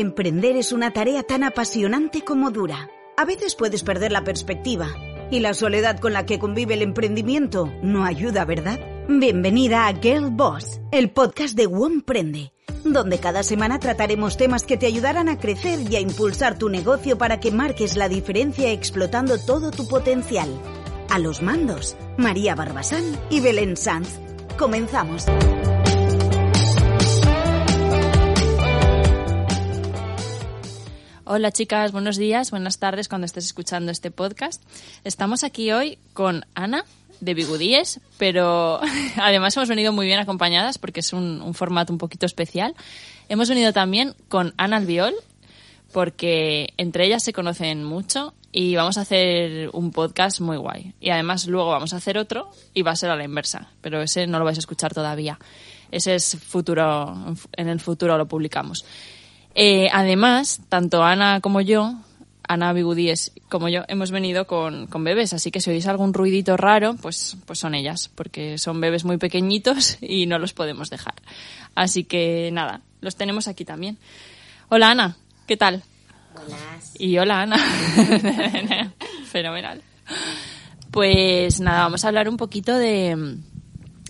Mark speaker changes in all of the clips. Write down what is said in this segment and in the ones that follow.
Speaker 1: Emprender es una tarea tan apasionante como dura. A veces puedes perder la perspectiva y la soledad con la que convive el emprendimiento no ayuda, ¿verdad? Bienvenida a Girl Boss, el podcast de Prende, donde cada semana trataremos temas que te ayudarán a crecer y a impulsar tu negocio para que marques la diferencia explotando todo tu potencial. A los mandos, María Barbasán y Belén Sanz. Comenzamos.
Speaker 2: Hola chicas, buenos días, buenas tardes cuando estés escuchando este podcast. Estamos aquí hoy con Ana de Bigudíes, pero además hemos venido muy bien acompañadas porque es un, formato un poquito especial. Hemos venido también con Ana Albiol porque entre ellas se conocen mucho y vamos a hacer un podcast muy guay. Y además luego vamos a hacer otro y va a ser a la inversa, pero ese no lo vais a escuchar todavía. Ese es futuro, en el futuro lo publicamos. Eh, además, tanto Ana como yo, Ana Bigudíes como yo, hemos venido con, bebés, así que si oís algún ruidito raro, pues, pues son ellas, porque son bebés muy pequeñitos y no los podemos dejar. Así que nada, los tenemos aquí también. Hola Ana, ¿qué tal?
Speaker 3: Hola.
Speaker 2: Y hola Ana. Fenomenal. Pues nada, vamos a hablar un poquito de,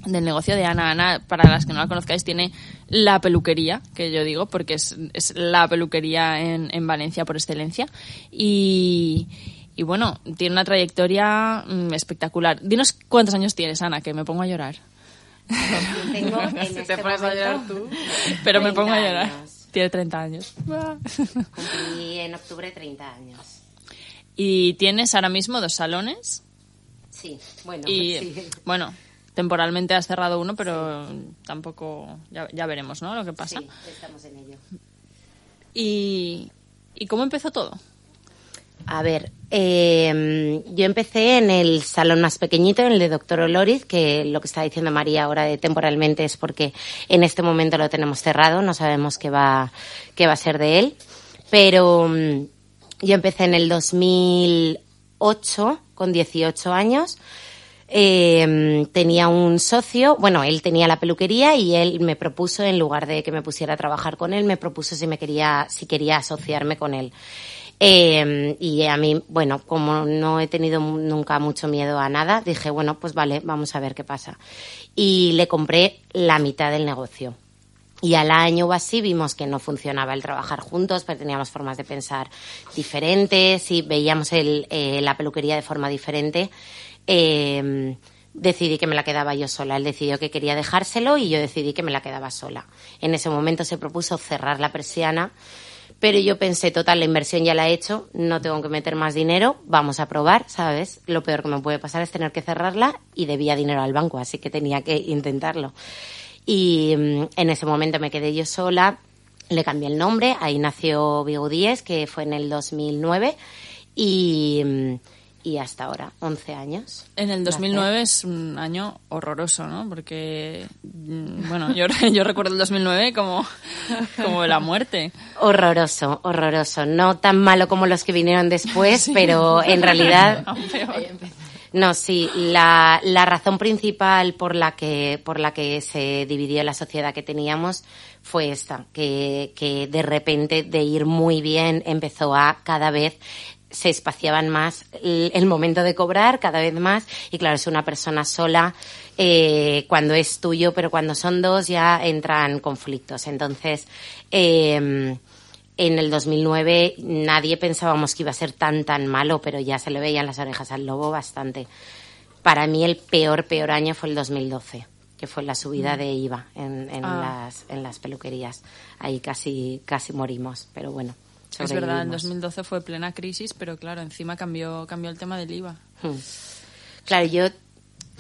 Speaker 2: del negocio de Ana. Ana, para las que no la conozcáis, tiene la peluquería, que yo digo, porque es, es la peluquería en, en, Valencia por excelencia. Y, y, bueno, tiene una trayectoria mm, espectacular. Dinos cuántos años tienes, Ana, que me pongo a llorar.
Speaker 3: Tengo en este
Speaker 2: Te pones a llorar tú, pero me pongo a llorar.
Speaker 3: años.
Speaker 2: Tiene 30 años.
Speaker 3: Cumplí en octubre 30 años.
Speaker 2: Y tienes ahora mismo dos salones.
Speaker 3: Sí, bueno,
Speaker 2: Y
Speaker 3: sí.
Speaker 2: bueno, temporalmente has cerrado uno, pero tampoco. Ya, ya veremos, ¿no? Lo que pasa.
Speaker 3: Sí, estamos en ello.
Speaker 2: ¿Y, ¿Y cómo empezó todo?
Speaker 3: A ver, eh, yo empecé en el salón más pequeñito, en el de Doctor Oloriz, que lo que está diciendo María ahora de temporalmente es porque en este momento lo tenemos cerrado, no sabemos qué va, qué va a ser de él. Pero mm, yo empecé en el 2008, con 18 años. Eh, tenía un socio, bueno, él tenía la peluquería y él me propuso, en lugar de que me pusiera a trabajar con él, me propuso si me quería, si quería asociarme con él. Eh, y a mí, bueno, como no he tenido nunca mucho miedo a nada, dije, bueno, pues vale, vamos a ver qué pasa. Y le compré la mitad del negocio. Y al año o así vimos que no funcionaba el trabajar juntos, pero teníamos formas de pensar diferentes y veíamos el, eh, la peluquería de forma diferente. Eh, decidí que me la quedaba yo sola. Él decidió que quería dejárselo y yo decidí que me la quedaba sola. En ese momento se propuso cerrar la persiana, pero yo pensé, total, la inversión ya la he hecho, no tengo que meter más dinero, vamos a probar, ¿sabes? Lo peor que me puede pasar es tener que cerrarla y debía dinero al banco, así que tenía que intentarlo. Y mm, en ese momento me quedé yo sola, le cambié el nombre, ahí nació Vigo 10, que fue en el 2009, y, mm, y hasta ahora, 11 años.
Speaker 2: En el 2009 es un año horroroso, ¿no? Porque, mm, bueno, yo, yo recuerdo el 2009 como, como la muerte.
Speaker 3: Horroroso, horroroso. No tan malo como los que vinieron después, pero en realidad...
Speaker 2: Aún peor.
Speaker 3: No, sí, la, la razón principal por la que, por la que se dividió la sociedad que teníamos fue esta, que, que de repente de ir muy bien empezó a cada vez se espaciaban más el, momento de cobrar cada vez más. Y claro es una persona sola eh, cuando es tuyo pero cuando son dos ya entran conflictos. Entonces eh, en el 2009 nadie pensábamos que iba a ser tan tan malo pero ya se le veían las orejas al lobo bastante para mí el peor peor año fue el 2012 que fue la subida de IVA en, en
Speaker 2: Ah.
Speaker 3: las en las peluquerías ahí casi casi morimos pero bueno
Speaker 2: Es verdad, en
Speaker 3: sobrevivimos.
Speaker 2: 2012 fue plena crisis, pero claro, encima cambió, cambió el tema del IVA.
Speaker 3: Hmm. Claro, yo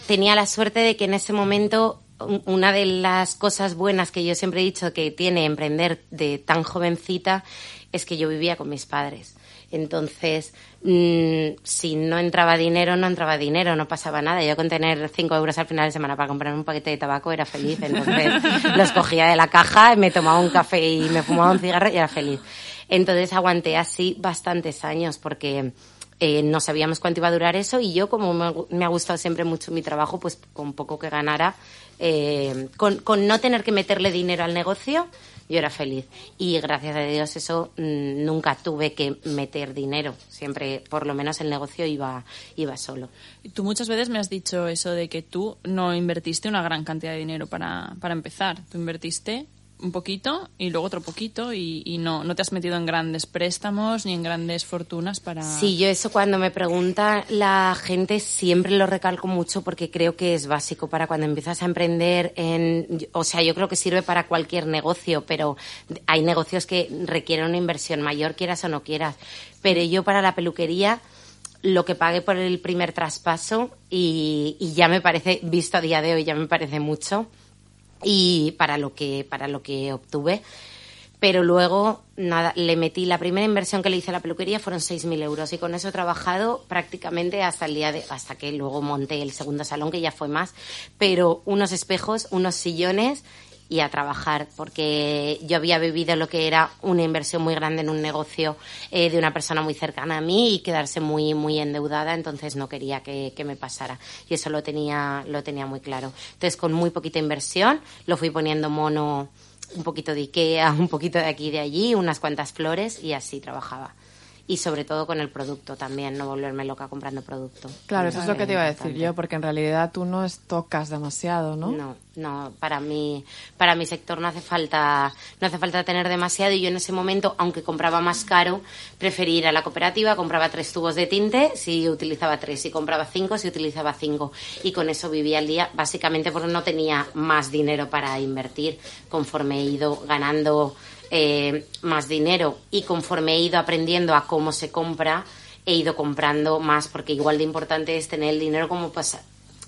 Speaker 3: tenía la suerte de que en ese momento una de las cosas buenas que yo siempre he dicho que tiene emprender de tan jovencita es que yo vivía con mis padres. Entonces, mm, si no entraba dinero, no entraba dinero, no pasaba nada. Yo con tener 5 euros al final de semana para comprar un paquete de tabaco era feliz. Entonces, los cogía de la caja, me tomaba un café y me fumaba un cigarro y era feliz. Entonces, aguanté así bastantes años porque eh, no sabíamos cuánto iba a durar eso y yo, como me, me ha gustado siempre mucho mi trabajo, pues con poco que ganara, eh, con, con no tener que meterle dinero al negocio, yo era feliz. Y gracias a Dios eso mm, nunca tuve que meter dinero. Siempre, por lo menos, el negocio iba, iba solo.
Speaker 2: Tú muchas veces me has dicho eso de que tú no invertiste una gran cantidad de dinero para, para empezar. Tú invertiste un poquito y luego otro poquito y, y no, no te has metido en grandes préstamos ni en grandes fortunas para...
Speaker 3: Sí, yo eso cuando me pregunta la gente siempre lo recalco mucho porque creo que es básico para cuando empiezas a emprender en, o sea, yo creo que sirve para cualquier negocio, pero hay negocios que requieren una inversión mayor, quieras o no quieras. Pero yo para la peluquería lo que pagué por el primer traspaso y, y ya me parece, visto a día de hoy, ya me parece mucho y para lo que para lo que obtuve. Pero luego nada le metí la primera inversión que le hice a la peluquería fueron 6.000 euros y con eso he trabajado prácticamente hasta el día de hasta que luego monté el segundo salón que ya fue más. Pero unos espejos unos sillones y a trabajar porque yo había vivido lo que era una inversión muy grande en un negocio eh, de una persona muy cercana a mí y quedarse muy muy endeudada entonces no quería que, que me pasara. Y eso lo tenía lo tenía muy claro. Entonces con muy poquita inversión lo fui poniendo mono un poquito de Ikea un poquito de aquí y de allí unas cuantas flores y así trabajaba y sobre todo con el producto también no volverme loca comprando producto.
Speaker 4: Claro, eso es lo que te iba a decir yo, porque en realidad tú no tocas demasiado, ¿no?
Speaker 3: No, no, para mí, para mi sector no hace falta, no hace falta tener demasiado y yo en ese momento, aunque compraba más caro, preferí ir a la cooperativa, compraba tres tubos de tinte, si utilizaba tres, si compraba cinco, si utilizaba cinco. Y con eso vivía el día, básicamente porque no tenía más dinero para invertir conforme he ido ganando eh, más dinero y conforme he ido aprendiendo a cómo se compra, he ido comprando más porque igual de importante es tener el dinero como pues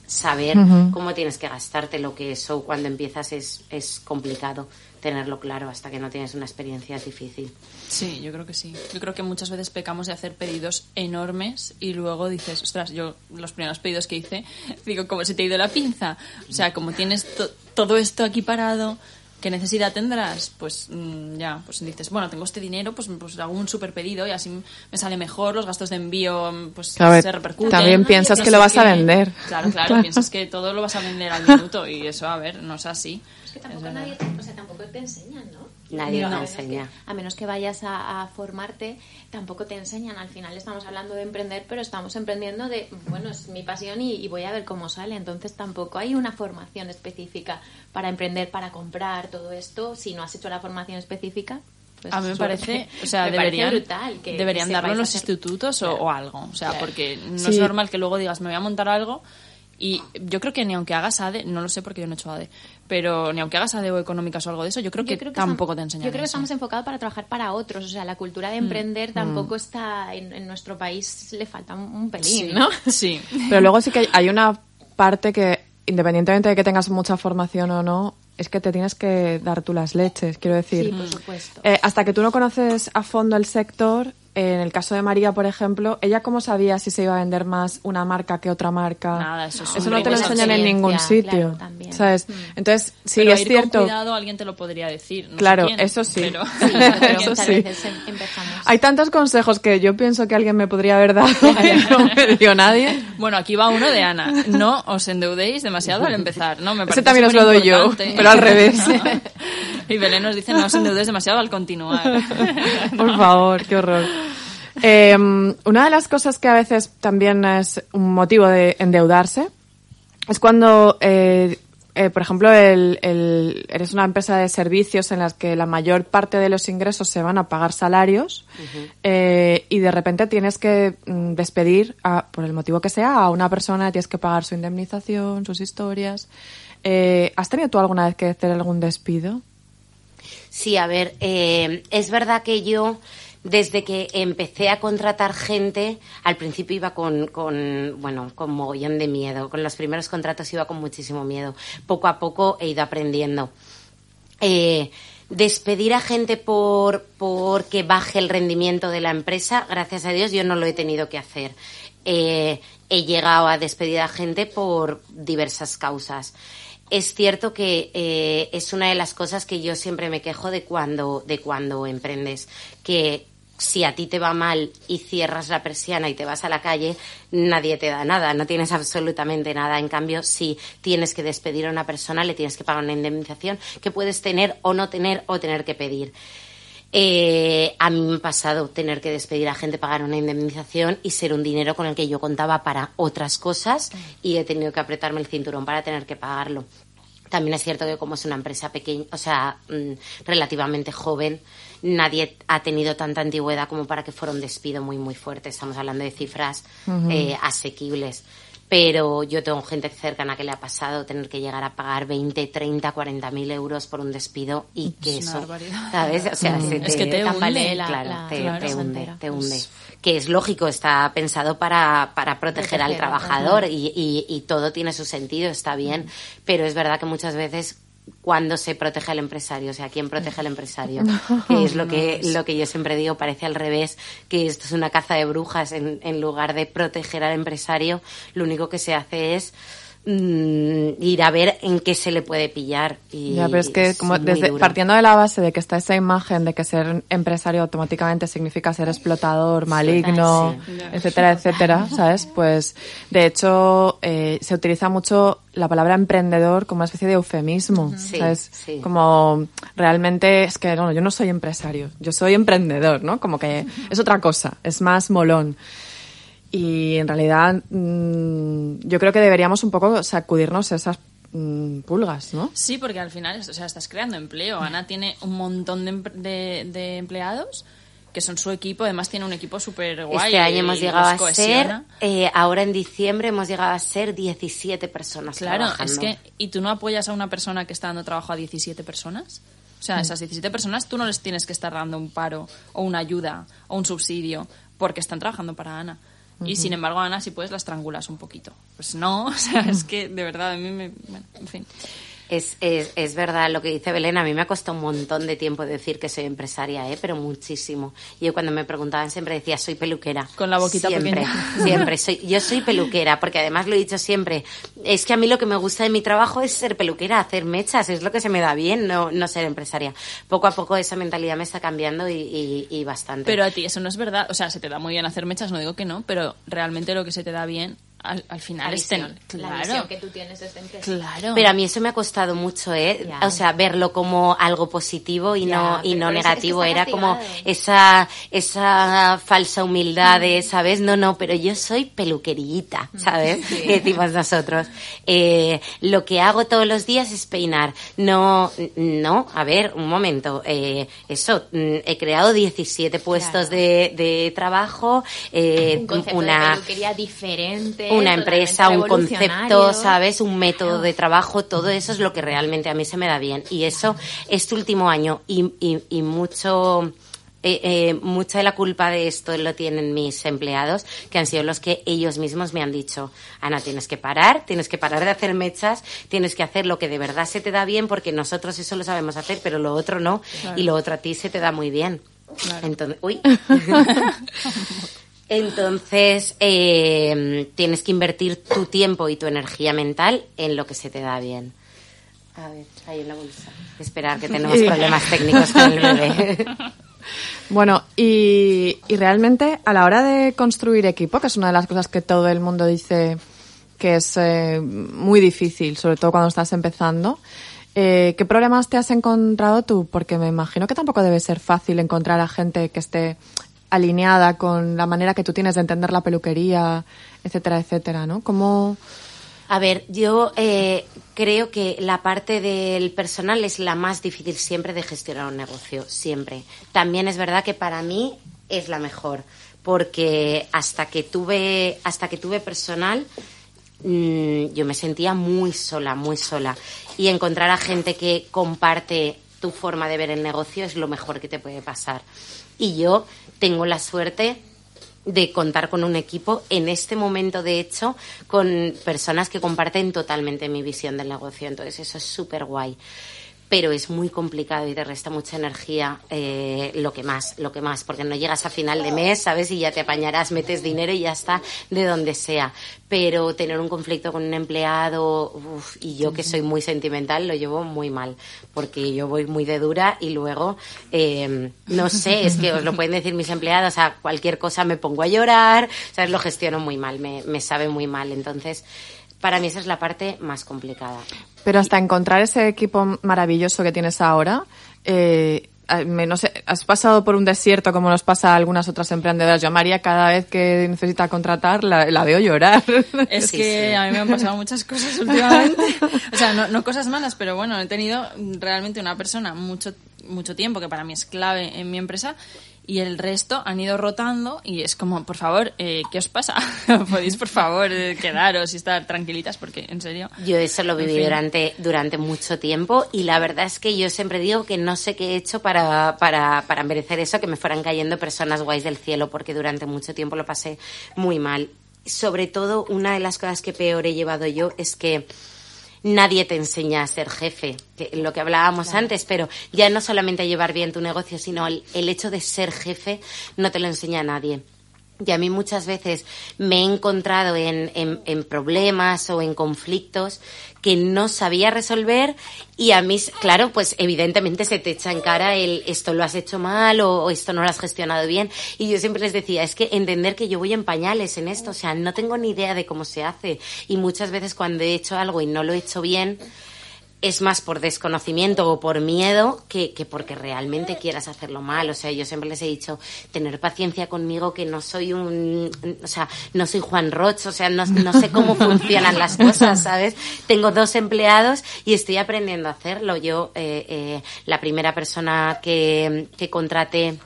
Speaker 3: saber cómo tienes que gastarte lo que eso cuando empiezas es, es complicado tenerlo claro hasta que no tienes una experiencia es difícil.
Speaker 2: Sí, yo creo que sí. Yo creo que muchas veces pecamos de hacer pedidos enormes y luego dices, ostras, yo los primeros pedidos que hice, digo, como se te ha ido la pinza. O sea, como tienes to- todo esto aquí parado, ¿qué necesidad tendrás? Pues mm, ya, pues dices, bueno, tengo este dinero, pues, pues hago un super pedido y así me sale mejor, los gastos de envío pues
Speaker 4: Claro,
Speaker 2: se repercuten.
Speaker 4: también piensas que lo vas a vender.
Speaker 2: Claro, claro,
Speaker 4: Claro.
Speaker 2: piensas que todo lo vas a vender al minuto y eso, a ver, no es así.
Speaker 5: Es que tampoco
Speaker 2: Es
Speaker 5: nadie, te- o sea, tampoco te enseñan, ¿no?
Speaker 3: Nadie
Speaker 5: Digo,
Speaker 3: te
Speaker 5: a menos
Speaker 3: enseña.
Speaker 5: que- a menos que vayas a, a formarte, tampoco te enseñan. Al final estamos hablando de emprender, pero estamos emprendiendo de, bueno, es mi pasión y, y voy a ver cómo sale. Entonces tampoco hay una formación específica para emprender, para comprar todo esto. Si no has hecho la formación específica, pues
Speaker 2: a mí me
Speaker 5: suerte.
Speaker 2: parece, o sea,
Speaker 5: Me parece
Speaker 2: deberían,
Speaker 5: brutal que-
Speaker 2: deberían
Speaker 5: que
Speaker 2: darlo en los
Speaker 5: hacer-
Speaker 2: institutos o,
Speaker 5: Claro.
Speaker 2: o algo. O sea,
Speaker 5: Claro.
Speaker 2: porque no
Speaker 4: Sí.
Speaker 2: es normal que luego digas, me voy a montar algo y yo creo que ni aunque hagas ADE, no lo sé porque yo no he hecho ADE, pero ni aunque hagas ADE o económicas o algo de eso, yo creo que,
Speaker 5: Yo creo que
Speaker 2: tampoco te enseñan
Speaker 5: Yo creo que
Speaker 2: eso.
Speaker 5: estamos enfocados para trabajar para otros. O sea, la cultura
Speaker 2: Mm.
Speaker 5: de emprender tampoco está en, en nuestro país, le falta un, un pelín,
Speaker 2: Sí,
Speaker 5: ¿no?
Speaker 2: sí.
Speaker 4: Pero luego sí que hay- hay una parte que, independientemente de que tengas mucha formación o no, es que te tienes que dar tú las leches, quiero decir.
Speaker 5: Sí, por supuesto.
Speaker 4: Eh, hasta que tú no conoces a fondo el sector, en el caso de María, por ejemplo, ¿ella cómo sabía si se iba a vender más una marca que otra marca?
Speaker 2: Nada, eso es
Speaker 4: Eso no te lo enseñan en ningún sitio.
Speaker 5: claro.
Speaker 4: ¿Sabes? Entonces, sí,
Speaker 2: pero
Speaker 4: es
Speaker 2: ir
Speaker 4: cierto.
Speaker 2: con cuidado alguien te lo podría decir. no sé
Speaker 4: Claro,
Speaker 2: quién,
Speaker 4: eso sí.
Speaker 2: Pero,
Speaker 5: Sí, pero
Speaker 4: Eso sí.
Speaker 5: em-.
Speaker 4: Hay tantos consejos que yo pienso que alguien me podría haber dado y no me dio nadie.
Speaker 2: Bueno, aquí va uno de Ana. No os endeudéis demasiado al empezar. No, me
Speaker 4: Ese
Speaker 2: parece
Speaker 4: también os lo doy yo, pero al revés.
Speaker 2: y Belén nos dice no os endeudéis demasiado al continuar.
Speaker 4: Por favor, qué horror. Eh, una de las cosas que a veces también es un motivo de endeudarse es cuando, eh, eh, por ejemplo, el, el- eres una empresa de servicios en las que la mayor parte de los ingresos se van a pagar salarios eh, y de repente tienes que mm, despedir, a- por el motivo que sea, a una persona, tienes que pagar su indemnización, sus historias. ¿Has tenido tú alguna vez que hacer algún despido?
Speaker 3: Sí, a ver, es verdad que yo desde que empecé a contratar gente, al principio iba con, bueno, con mogollón de miedo. Con los primeros contratos iba con muchísimo miedo. Poco a poco he ido aprendiendo. Eh, despedir a gente por porque baje el rendimiento de la empresa, gracias a Dios yo no lo he tenido que hacer. Eh, he llegado a despedir a gente por diversas causas. Es cierto que eh, es una de las cosas que yo siempre me quejo de cuando, de cuando emprendes, que si a ti te va mal y cierras la persiana y te vas a la calle, nadie te da nada, no tienes absolutamente nada. En cambio, si tienes que despedir a una persona, le tienes que pagar una indemnización que puedes tener o no tener o tener que pedir. Eh, a mí me ha pasado tener que despedir a gente, pagar una indemnización y ser un dinero con el que yo contaba para otras cosas y he tenido que apretarme el cinturón para tener que pagarlo. También es cierto que como es una empresa pequeña, o sea, mm, relativamente joven, nadie ha tenido tanta antigüedad como para que fuera un despido muy, muy fuerte. Estamos hablando de cifras eh, asequibles. Pero yo tengo gente cercana que le ha pasado tener que llegar a pagar 20, 30, 40 mil euros por un despido y que
Speaker 2: Es una
Speaker 3: eso,
Speaker 2: barbaridad.
Speaker 3: ¿sabes? O sea, se
Speaker 2: Es que te hunde.
Speaker 5: la-
Speaker 3: claro,
Speaker 5: la-
Speaker 3: te,
Speaker 5: la
Speaker 3: te hunde, te hunde. Que es lógico, está pensado para, para proteger al trabajador y, y- y todo tiene su sentido, está bien, pero es verdad que muchas veces cuando se protege al empresario, o sea, ¿quién protege al empresario? que es lo que, lo que yo siempre digo, parece al revés, que esto es una caza de brujas, en, en lugar de proteger al empresario, lo único que se hace es mm, ir a ver en qué se le puede pillar. Y
Speaker 4: Ya, pero es que como desde, partiendo de la base de que está esa imagen de que ser empresario automáticamente significa ser explotador, maligno,
Speaker 3: sí.
Speaker 4: etcétera, etcétera, ¿sabes? Pues de hecho eh, se utiliza mucho la palabra emprendedor como una especie de eufemismo,
Speaker 3: Sí,
Speaker 4: ¿sabes?
Speaker 3: sí.
Speaker 4: Como realmente es que no, yo no soy empresario, yo soy emprendedor, ¿no? Como que es otra cosa, es más molón. Y en realidad mm, yo creo que deberíamos un poco sacudirnos esas mm, pulgas, ¿no?
Speaker 2: Sí, porque al final, o sea, estás creando empleo. Ana tiene un montón de, de- de empleados que son su equipo. Además, tiene un equipo súper guay.
Speaker 3: Este año hemos llegado a ser, eh, ahora en diciembre hemos llegado a ser 17 personas
Speaker 2: Claro,
Speaker 3: trabajando.
Speaker 2: es que. ¿Y tú no apoyas a una persona que está dando trabajo a 17 personas? O sea, esas 17 personas tú no les tienes que estar dando un paro o una ayuda o un subsidio porque están trabajando para Ana. Y sin embargo, Ana, si puedes, la estrangulas un poquito. Pues no, o sea, es que de verdad a mí me. bueno, en fin.
Speaker 3: Es, es, es verdad lo que dice Belén. A mí me ha costado un montón de tiempo decir que soy empresaria, ¿eh? pero muchísimo. Yo cuando me preguntaban siempre decía, soy peluquera.
Speaker 2: Con la boquita
Speaker 3: siempre,
Speaker 2: pequeña.
Speaker 3: Siempre. Soy, yo soy peluquera, porque además lo he dicho siempre. Es que a mí lo que me gusta de mi trabajo es ser peluquera, hacer mechas. Es lo que se me da bien, no, no ser empresaria. Poco a poco esa mentalidad me está cambiando y, y, y bastante.
Speaker 2: Pero a ti eso no es verdad. O sea, se te da muy bien hacer mechas, no digo que no, pero realmente lo que se te da bien al, al final
Speaker 5: visión, la
Speaker 2: Claro.
Speaker 5: visión que tú tienes de esta empresa.
Speaker 2: Claro.
Speaker 3: Pero a mí eso me ha costado mucho, ¿eh? O sea, verlo como algo positivo y no y no
Speaker 5: es- que
Speaker 3: negativo. Era como esa esa falsa humildad de, ¿sabes? No, no, pero yo soy peluquerita, ¿sabes? Que decimos nosotros. Eh, lo que hago todos los días es peinar. No, no, a ver, un momento. Eh, eso, mm, he creado 17 puestos
Speaker 5: Claro.
Speaker 3: de, de trabajo, eh,
Speaker 5: un concepto
Speaker 3: una
Speaker 5: de peluquería diferente.
Speaker 3: Una empresa, un concepto. ¿sabes? Un método de trabajo, todo eso es lo que realmente a mí se me da bien. Y eso, este último año, y, y, y mucho, eh, eh, mucha de la culpa de esto lo tienen mis empleados, que han sido los que ellos mismos me han dicho, Ana, tienes que parar, tienes que parar de hacer mechas, tienes que hacer lo que de verdad se te da bien, porque nosotros eso lo sabemos hacer, pero lo otro no, y lo otro a ti se te da muy bien. Entonces, uy. Entonces, eh, tienes que invertir tu tiempo y tu energía mental en lo que se te da bien. A ver, ahí en la bolsa. Esperar que tenemos problemas técnicos con el bebé.
Speaker 4: Bueno, y, y realmente a la hora de construir equipo, que es una de las cosas que todo el mundo dice que es eh, muy difícil, sobre todo cuando estás empezando, eh, ¿qué problemas te has encontrado tú? Porque me imagino que tampoco debe ser fácil encontrar a gente que esté alineada con la manera que tú tienes de entender la peluquería, etcétera, etcétera, ¿no? ¿Cómo...?
Speaker 3: A ver, yo eh, creo que la parte del personal es la más difícil siempre de gestionar un negocio, siempre. También es verdad que para mí es la mejor, porque hasta que tuve, hasta que tuve personal, mm, yo me sentía muy sola, muy sola. Y encontrar a gente que comparte tu forma de ver el negocio es lo mejor que te puede pasar. Y yo tengo la suerte de contar con un equipo en este momento, de hecho, con personas que comparten totalmente mi visión del negocio. Entonces, eso es súper guay pero es muy complicado y te resta mucha energía eh, lo que más, lo que más, porque no llegas a final de mes, ¿sabes? Y ya te apañarás, metes dinero y ya está de donde sea. Pero tener un conflicto con un empleado, uf, y yo que soy muy sentimental, lo llevo muy mal, porque yo voy muy de dura y luego, eh, no sé, es que os lo pueden decir mis empleados, a cualquier cosa me pongo a llorar, ¿sabes? Lo gestiono muy mal, me, me sabe muy mal. Entonces, para mí esa es la parte más complicada.
Speaker 4: Pero hasta encontrar ese equipo maravilloso que tienes ahora, eh, no sé, has pasado por un desierto como nos pasa a algunas otras emprendedoras. Yo, María, cada vez que necesita contratar, la, veo llorar.
Speaker 2: Es que a mí me han pasado muchas cosas últimamente. O sea, no, no, cosas malas, pero bueno, he tenido realmente una persona mucho, mucho tiempo, que para mí es clave en mi empresa, y el resto han ido rotando y es como, por favor, eh, ¿qué os pasa? ¿Podéis, por favor, eh, quedaros y estar tranquilitas? Porque, en serio...
Speaker 3: Yo eso lo viví durante, durante mucho tiempo y la verdad es que yo siempre digo que no sé qué he hecho para, para, para merecer eso, que me fueran cayendo personas guays del cielo, porque durante mucho tiempo lo pasé muy mal. Sobre todo, una de las cosas que peor he llevado yo es que nadie te enseña a ser jefe, que, lo que hablábamos antes, pero ya no solamente a llevar bien tu negocio, sino el, el hecho de ser jefe no te lo enseña nadie. Y a mí muchas veces me he encontrado en, en, problemas o en conflictos que no sabía resolver y a mí, claro, pues evidentemente se te echa en cara el esto lo has hecho mal o, o, esto no lo has gestionado bien. Y yo siempre les decía, es que entender que yo voy en pañales en esto, o sea, no tengo ni idea de cómo se hace. Y muchas veces cuando he hecho algo y no lo he hecho bien, es más por desconocimiento o por miedo que, que, porque realmente quieras hacerlo mal. O sea, yo siempre les he dicho, tener paciencia conmigo, que no soy un, o sea, no soy Juan Roch, o sea, no, no sé cómo funcionan las cosas, ¿sabes? Tengo dos empleados y estoy aprendiendo a hacerlo. Yo, eh, eh, la primera persona que, que contraté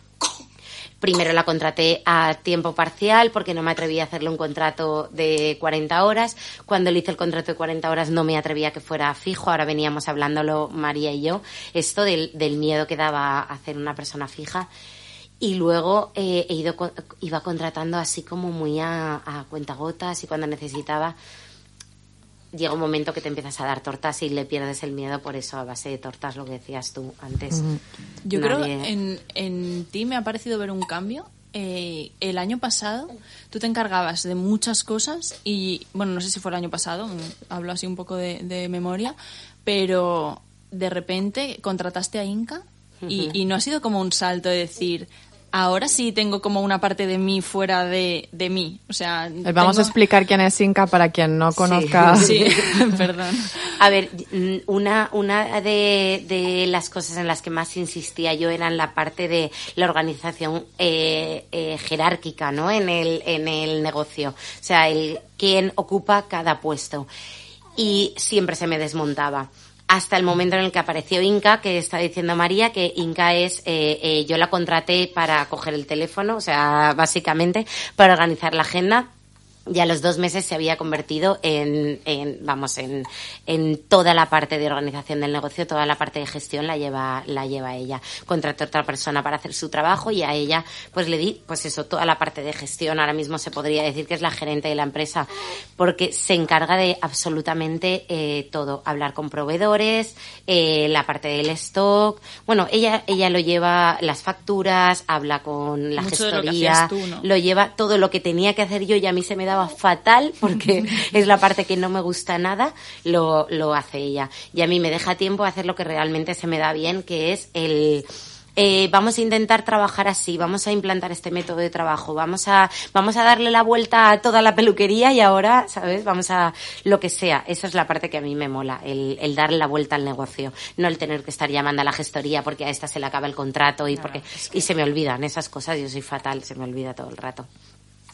Speaker 3: Primero la contraté a tiempo parcial porque no me atrevía a hacerle un contrato de 40 horas. Cuando le hice el contrato de 40 horas no me atrevía a que fuera fijo. Ahora veníamos hablándolo María y yo. Esto del, del miedo que daba hacer una persona fija. Y luego eh, he ido, iba contratando así como muy a, a cuentagotas y cuando necesitaba llega un momento que te empiezas a dar tortas y le pierdes el miedo por eso a base de tortas, lo que decías tú antes.
Speaker 2: Yo creo en, en ti me ha parecido ver un cambio. Eh, el año pasado tú te encargabas de muchas cosas y, bueno, no sé si fue el año pasado, mm, hablo así un poco de, memoria, pero de repente contrataste a Inca y, y, no ha sido como un salto de decir, ahora sí tengo como una parte de mí fuera de, de mí. O sea,
Speaker 4: Vamos a explicar quién es Inca para quien no conozca.
Speaker 2: Sí, perdón.
Speaker 3: A ver, una, una de, de, las cosas en las que más insistía yo era en la parte de la organización eh, eh, jerárquica, ¿no? En el, en el negocio. O sea, el quién ocupa cada puesto. Y siempre se me desmontaba hasta el momento en el que apareció Inca, que está diciendo María que Inca es, eh, eh, yo la contraté para coger el teléfono, o sea, básicamente para organizar la agenda y a los dos meses se había convertido en, en vamos, en, en, toda la parte de organización del negocio, toda la parte de gestión la lleva, la lleva ella. Contrató a otra persona para hacer su trabajo y a ella, pues le di, pues eso, toda la parte de gestión. Ahora mismo se podría decir que es la gerente de la empresa, porque se encarga de absolutamente eh, todo. Hablar con proveedores, eh, la parte del stock. Bueno, ella, ella lo lleva las facturas, habla con la gestoría,
Speaker 2: lo, ¿no?
Speaker 3: lo lleva todo lo que tenía que hacer yo y a mí se me da fatal porque es la parte que no me gusta nada, lo, lo hace ella. Y a mí me deja tiempo a hacer lo que realmente se me da bien, que es el... Eh, vamos a intentar trabajar así, vamos a implantar este método de trabajo, vamos a, vamos a darle la vuelta a toda la peluquería y ahora, ¿sabes? Vamos a lo que sea. Esa es la parte que a mí me mola, el, el darle la vuelta al negocio, no el tener que estar llamando a la gestoría porque a esta se le acaba el contrato y porque, y se me olvidan esas cosas, yo soy fatal, se me olvida todo el rato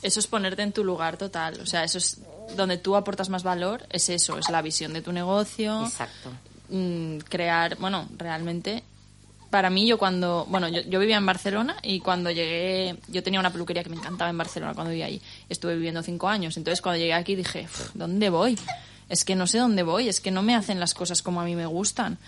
Speaker 2: eso es ponerte en tu lugar total. O sea, eso es donde tú aportas más valor, es eso, es la visión de tu negocio.
Speaker 3: Exacto.
Speaker 2: Mm, crear, bueno, realmente. Para mí, yo cuando. Bueno, yo, yo, vivía en Barcelona y cuando llegué. Yo tenía una peluquería que me encantaba en Barcelona cuando vivía allí. Estuve viviendo cinco años. Entonces, cuando llegué aquí dije, ¿dónde voy? Es que no sé dónde voy, es que no me hacen las cosas como a mí me gustan.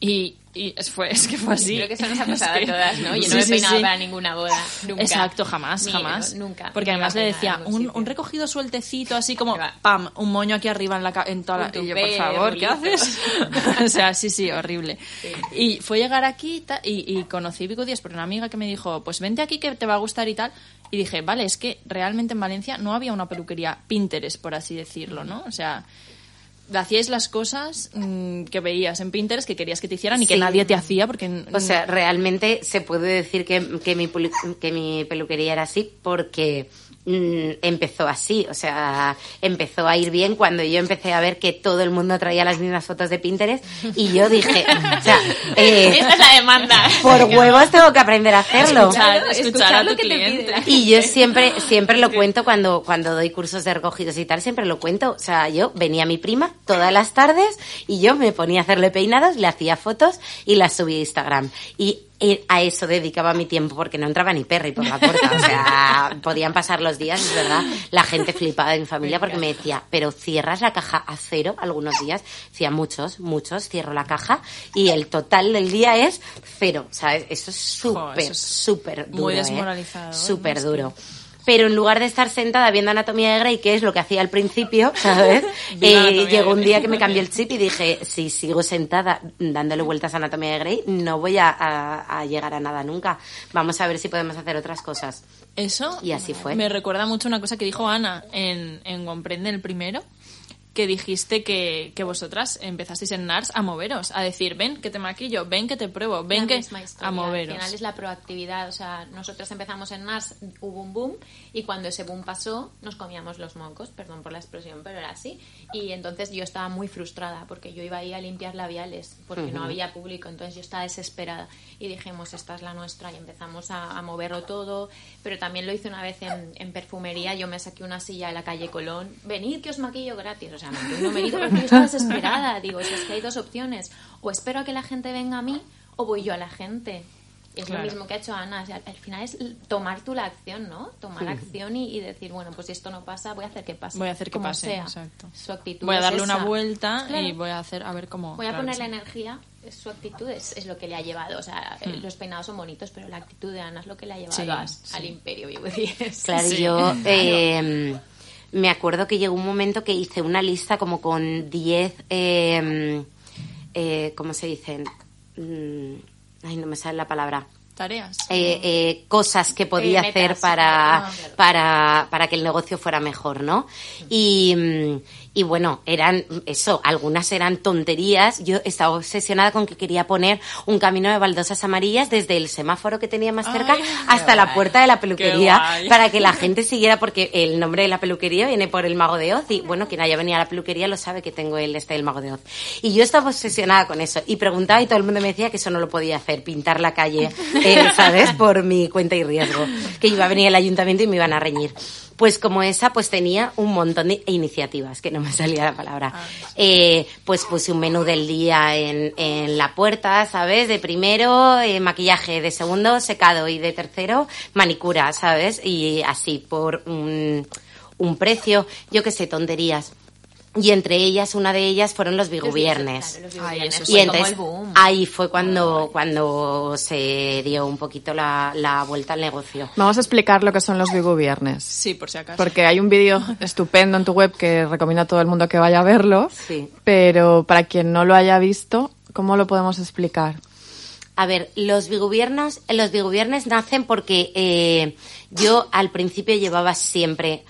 Speaker 2: Y, y es, fue, es que fue así.
Speaker 5: Creo que eso nos ha pasado
Speaker 2: Es que-
Speaker 5: a todas, ¿no? Yo
Speaker 2: Sí,
Speaker 5: no me he
Speaker 2: sí,
Speaker 5: peinado
Speaker 2: sí.
Speaker 5: para ninguna boda, nunca.
Speaker 2: Exacto, jamás,
Speaker 5: Ni-
Speaker 2: jamás.
Speaker 5: Nunca.
Speaker 2: Porque además le decía, un, un recogido sueltecito, así como, pam, un moño aquí arriba en la, en toda la... Y yo, por favor, ¿qué haces? o sea, sí, sí, horrible. Y fue llegar aquí ta- y, y conocí Vico Díaz por una amiga que me dijo, pues vente aquí que te va a gustar y tal. Y dije, vale, es que realmente en Valencia no había una peluquería Pinterest, por así decirlo, ¿no? O sea, hacíais las cosas mm, que veías en Pinterest que querías que te hicieran y que nadie te hacía porque...
Speaker 3: O sea, realmente se puede decir que, que, mi, que mi peluquería era así porque empezó así. O sea, empezó a ir bien cuando yo empecé a ver que todo el mundo traía las mismas fotos de Pinterest y yo dije, o sea, eh,
Speaker 5: Esta es la demanda.
Speaker 3: por huevos tengo que aprender a hacerlo.
Speaker 2: Escuchar, escuchar a
Speaker 5: lo que te
Speaker 2: cliente.
Speaker 5: pide la
Speaker 3: Y yo siempre, siempre lo cuento cuando, cuando doy cursos de recogidos y tal, siempre lo cuento. O sea, yo venía mi prima todas las tardes y yo me ponía a hacerle peinados, le hacía fotos y las subía a Instagram. Y a eso dedicaba mi tiempo porque no entraba ni Perry por la puerta. O sea, podían pasar los días, es verdad. La gente flipaba de mi familia porque me decía, pero cierras la caja a cero algunos días. Decía, muchos, muchos, cierro la caja y el total del día es cero. ¿Sabes? Eso es súper, súper duro.
Speaker 2: muy
Speaker 3: ¿eh?
Speaker 2: desmoralizador,
Speaker 3: Súper duro. Pero en lugar de estar sentada viendo Anatomía de Grey, que es lo que hacía al principio, ¿sabes? Eh, llegó un día que me cambió el chip y dije, si sigo sentada dándole vueltas a Anatomía de Grey, no voy a, a- a llegar a nada nunca. Vamos a ver si podemos hacer otras cosas.
Speaker 2: Eso
Speaker 3: Y así fue.
Speaker 2: me recuerda mucho una cosa que dijo Ana en, en Comprende el primero, que dijiste que, que vosotras empezasteis en NARS a moveros, a decir, ven que te maquillo, ven que te pruebo, ven
Speaker 5: la
Speaker 2: que
Speaker 5: misma historia.
Speaker 2: a moveros.
Speaker 5: Al final es la proactividad. O sea, nosotros empezamos en NARS, hubo un boom, y cuando ese boom pasó, nos comíamos los mocos, perdón por la expresión, pero era así. Y entonces yo estaba muy frustrada, porque yo iba ahí a limpiar labiales, porque no había público, entonces yo estaba desesperada. Y dijimos, esta es la nuestra, y empezamos a, a moverlo todo. Pero también lo hice una vez en, en perfumería, yo me saqué una silla de la calle Colón, venid que os maquillo gratis. O sea, monté un numerito, porque yo estaba desesperada. Digo, si es que hay dos opciones, o espero a que la gente venga a mí, o voy yo a la gente. Y es
Speaker 2: Claro.
Speaker 5: lo mismo que ha hecho Ana. O sea, al final es tomar tú la acción, ¿no? Tomar acción y, y decir, bueno, pues si esto no pasa, voy a hacer que pase.
Speaker 2: Voy a hacer que
Speaker 5: como
Speaker 2: pase,
Speaker 5: sea.
Speaker 2: exacto.
Speaker 5: Su actitud
Speaker 2: Voy a
Speaker 5: es
Speaker 2: darle una
Speaker 5: esa.
Speaker 2: vuelta y
Speaker 5: Claro.
Speaker 2: voy a hacer, a ver cómo...
Speaker 5: Voy a
Speaker 2: claro,
Speaker 5: ponerle
Speaker 2: sí.
Speaker 5: energía. es- Su actitud es, es lo que le ha llevado. O sea, eh, los peinados son bonitos, pero la actitud de Ana es lo que le ha llevado
Speaker 2: Sí,
Speaker 5: a-
Speaker 2: sí.
Speaker 5: al imperio Vivo 10.
Speaker 3: Claro,
Speaker 2: Sí.
Speaker 3: yo eh, me acuerdo que llegó un momento que hice una lista como con 10, eh, eh, ¿cómo se dicen? Mm, ay, no me sale la palabra.
Speaker 2: Tareas.
Speaker 3: Eh, eh, cosas que podía
Speaker 5: Eh, metas.
Speaker 3: hacer para,
Speaker 5: Ah, claro.
Speaker 3: para, para que el negocio fuera mejor, ¿no? Y, mm, y bueno, eran eso, algunas eran tonterías. Yo estaba obsesionada con que quería poner un camino de baldosas amarillas desde el semáforo que tenía más cerca
Speaker 2: Ay,
Speaker 3: hasta la
Speaker 2: guay.
Speaker 3: puerta de la peluquería para que la gente siguiera, porque el nombre de la peluquería viene por el mago de Oz y bueno, quien haya venido a la peluquería lo sabe que tengo el este del mago de Oz. Y yo estaba obsesionada con eso y preguntaba y todo el mundo me decía que eso no lo podía hacer, pintar la calle, eh, ¿sabes? Por mi cuenta y riesgo, que iba a venir el ayuntamiento y me iban a reñir. Pues como esa, pues tenía un montón de iniciativas, que no me salía la palabra. Eh, pues puse un menú del día en, en la puerta, ¿sabes? De primero, eh, maquillaje, de segundo, secado y de tercero, manicura, ¿sabes? Y así, por un, un precio, yo qué sé, tonterías. Y entre ellas, una de ellas fueron los
Speaker 5: fue
Speaker 3: y entonces ahí fue cuando, cuando se dio un poquito la, la vuelta al negocio.
Speaker 4: Vamos a explicar lo que son los Viernes.
Speaker 2: Sí, por si acaso.
Speaker 4: Porque hay un vídeo estupendo en tu web que recomiendo a todo el mundo que vaya a verlo.
Speaker 3: Sí.
Speaker 4: Pero para quien no lo haya visto, ¿cómo lo podemos explicar?
Speaker 3: A ver, los biguviernos, los biguviernes nacen porque eh, yo al principio llevaba siempre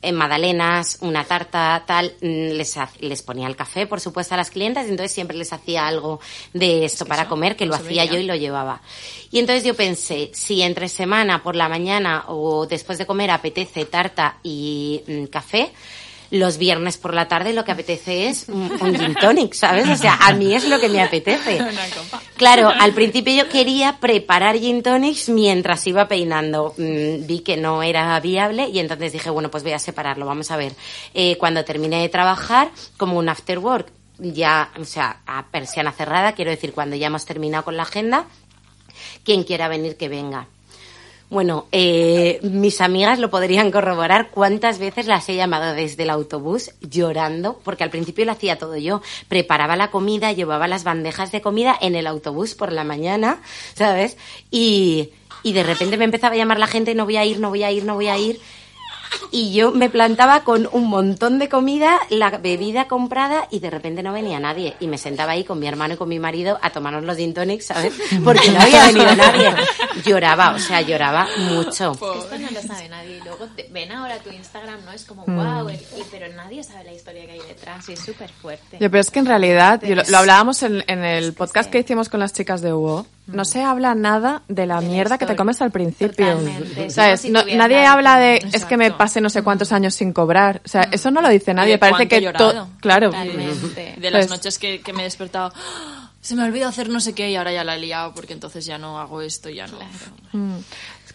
Speaker 3: en magdalenas, una tarta, tal, mm, les, les ponía el café, por supuesto, a las clientas, y entonces siempre les hacía algo de esto para
Speaker 2: eso
Speaker 3: comer, que lo hacía yo y lo llevaba. Y entonces yo pensé, si entre semana, por la mañana o después de comer apetece tarta y mm, café, los viernes por la tarde lo que apetece es un, un gin tonic, ¿sabes? O sea, a mí es lo que me apetece. Claro, al principio yo quería preparar gin tonics mientras iba peinando. Mm, vi que no era viable y entonces dije, bueno, pues voy a separarlo. Vamos a ver. Eh, cuando terminé de trabajar, como un after work, ya, o sea, a persiana cerrada, quiero decir, cuando ya hemos terminado con la agenda, quien quiera venir, que venga. Bueno, eh, mis amigas lo podrían corroborar cuántas veces las he llamado desde el autobús llorando, porque al principio lo hacía todo yo. Preparaba la comida, llevaba las bandejas de comida en el autobús por la mañana, ¿sabes? Y, y de repente me empezaba a llamar la gente, no voy a ir, no voy a ir, no voy a ir y yo me plantaba con un montón de comida, la bebida comprada y de repente no venía nadie. Y me sentaba ahí con mi hermano y con mi marido a tomarnos los gin tonics, ¿sabes? Porque no había venido nadie. Lloraba, o sea, lloraba mucho.
Speaker 5: Esto no lo sabe nadie. Y luego te- ven ahora tu Instagram, ¿no? Es como, wow, pero nadie sabe la historia que hay detrás y es súper fuerte.
Speaker 4: Yo, pero es que en realidad, yo lo, lo hablábamos en, en el podcast que hicimos con las chicas de Hugo, no se habla nada de la
Speaker 5: De la
Speaker 4: mierda que te comes al principio.
Speaker 5: Totalmente.
Speaker 4: ¿Sabes? No- nadie
Speaker 5: la-
Speaker 4: habla de, es que me Pasé no sé cuántos años sin cobrar. O sea, eso no lo dice nadie.
Speaker 2: de
Speaker 4: Parece que todo, claro.
Speaker 5: Totalmente.
Speaker 2: De las
Speaker 4: Pues-
Speaker 2: noches que, que me he despertado, "Ah, se me olvidó hacer no sé qué y ahora ya la he liado porque entonces ya no hago esto, ya no.
Speaker 4: Mm.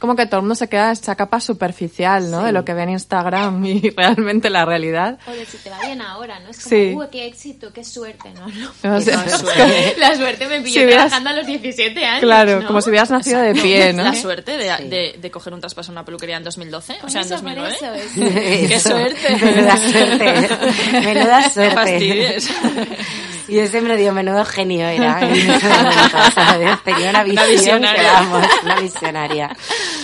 Speaker 4: Como que todo el mundo se queda esa capa superficial, ¿no? De lo que ve en Instagram y realmente la realidad.
Speaker 5: O de si te va bien ahora, ¿no? Es como,
Speaker 4: Sí.
Speaker 5: uh, qué éxito, qué suerte, ¿no? no.
Speaker 4: No sé,
Speaker 2: No, suerte.
Speaker 5: La suerte me pilló
Speaker 4: Si hubieras-
Speaker 5: trabajando a los 17 años.
Speaker 4: claro,
Speaker 5: ¿no?
Speaker 4: como si hubieras nacido de pie, ¿no?
Speaker 2: La suerte de, de, de coger un traspaso en una peluquería en 2012, o sea, en
Speaker 5: eso, por
Speaker 2: 2009.
Speaker 5: eso, es-
Speaker 2: ¡Qué
Speaker 3: Eso.
Speaker 2: suerte!
Speaker 3: Menuda suerte. Menuda suerte.
Speaker 2: Fastidies.
Speaker 3: Y yo siempre digo, menudo genio era. Tenía una visión
Speaker 2: visionaria.
Speaker 3: que, vamos, una visionaria.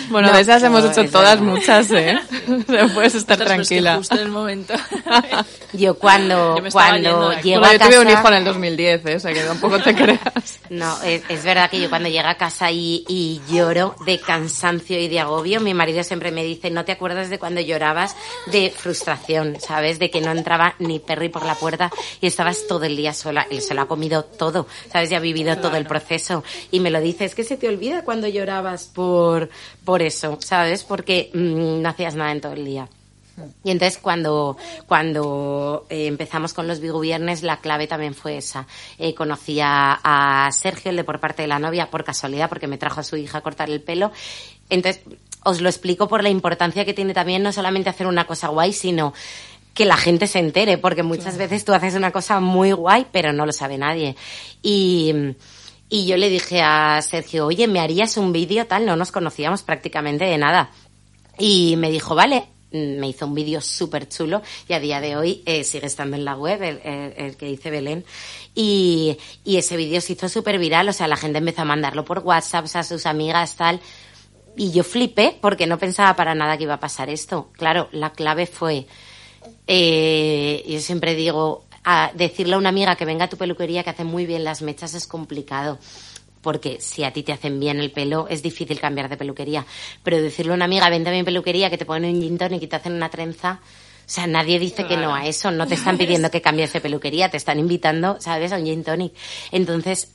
Speaker 4: Bueno,
Speaker 3: No,
Speaker 4: de esas hemos
Speaker 3: no,
Speaker 4: hecho todas
Speaker 3: verdad.
Speaker 4: muchas, ¿eh? O sea, puedes estar
Speaker 2: Ostras, pero es que
Speaker 4: tranquila.
Speaker 2: justo en el momento.
Speaker 3: Yo cuando,
Speaker 2: Yo
Speaker 3: cuando
Speaker 2: aquí.
Speaker 3: llego
Speaker 4: Bueno,
Speaker 3: a
Speaker 4: yo tuve
Speaker 3: casa...
Speaker 4: un hijo en el 2010, ¿eh? O sea, que tampoco te creas.
Speaker 3: No, es, es verdad que yo cuando llego a casa y, y lloro de cansancio y de agobio, mi marido siempre me dice, no te acuerdas de cuando llorabas de frustración, ¿sabes? De que no entraba ni Perry por la puerta y estabas todo el día sola. Él se lo ha comido todo, ¿sabes? Ya ha vivido todo el proceso. Y me lo dice, es que se te olvida cuando llorabas por, por eso, ¿sabes? Porque mm, no hacías nada en todo el día. Y entonces cuando, cuando eh, empezamos con los Vigo Viernes, la clave también fue esa. Eh, conocí a, a Sergio, el de por parte de la novia, por casualidad, porque me trajo a su hija a cortar el pelo. Entonces, os lo explico por la importancia que tiene también no solamente hacer una cosa guay, sino que la gente se entere, porque muchas veces tú haces una cosa muy guay, pero no lo sabe nadie. Y, y yo le dije a Sergio, oye, ¿me harías un vídeo tal? No nos conocíamos prácticamente de nada. Y me dijo, vale, me hizo un vídeo súper chulo y a día de hoy eh, sigue estando en la web, el, el- el que dice Belén. Y, y ese vídeo se hizo súper viral, o sea, la gente empezó a mandarlo por WhatsApp a sus amigas, tal. Y yo flipé porque no pensaba para nada que iba a pasar esto. Claro, la clave fue, eh, yo siempre digo, a decirle a una amiga que venga a tu peluquería que hace muy bien las mechas es complicado. Porque si a ti te hacen bien el pelo, es difícil cambiar de peluquería. Pero decirle a una amiga, vente a mi peluquería, que te ponen un gin y te hacen una trenza, o sea, nadie dice que no a eso. No te están pidiendo que cambies de peluquería, te están invitando, ¿sabes?, a un gin tonic. Entonces,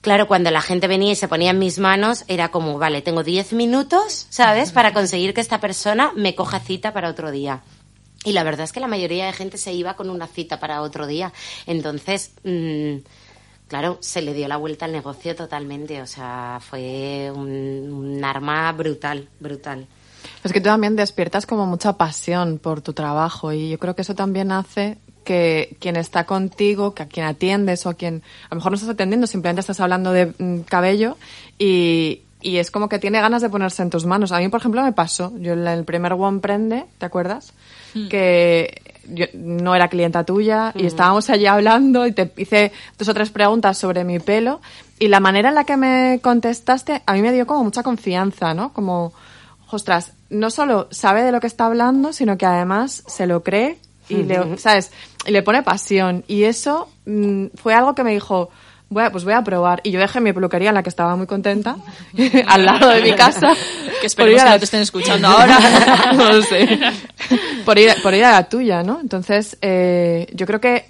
Speaker 3: Claro, cuando la gente venía y se ponía en mis manos, era como, vale, tengo 10 minutos, ¿sabes?, para conseguir que esta persona me coja cita para otro día. Y la verdad es que la mayoría de gente se iba con una cita para otro día. Entonces, mm, claro, se le dio la vuelta al negocio totalmente. O sea, fue un, un arma brutal, brutal.
Speaker 4: Es que tú también despiertas como mucha pasión por tu trabajo y yo creo que eso también hace que quien está contigo, que a quien atiendes o a quien a lo mejor no estás atendiendo, simplemente estás hablando de mm, cabello y, y es como que tiene ganas de ponerse en tus manos. A mí, por ejemplo, me pasó. Yo en el primer One Prende, ¿te acuerdas? Que yo no era clienta tuya y estábamos allí hablando y te hice dos o tres preguntas sobre mi pelo y la manera en la que me contestaste a mí me dio como mucha confianza, ¿no? Como, ostras, no solo sabe de lo que está hablando, sino que además se lo cree y le, ¿sabes? Y le pone pasión. Y eso mm, fue algo que me dijo, voy a- pues voy a probar. Y yo dejé mi peluquería en la que estaba muy contenta, al lado de mi casa.
Speaker 2: Que
Speaker 4: ir
Speaker 2: que
Speaker 4: a
Speaker 2: no
Speaker 4: la-
Speaker 2: te estén escuchando ahora.
Speaker 4: no lo sé. Por ir, por ir a la tuya, ¿no? Entonces, eh, yo creo que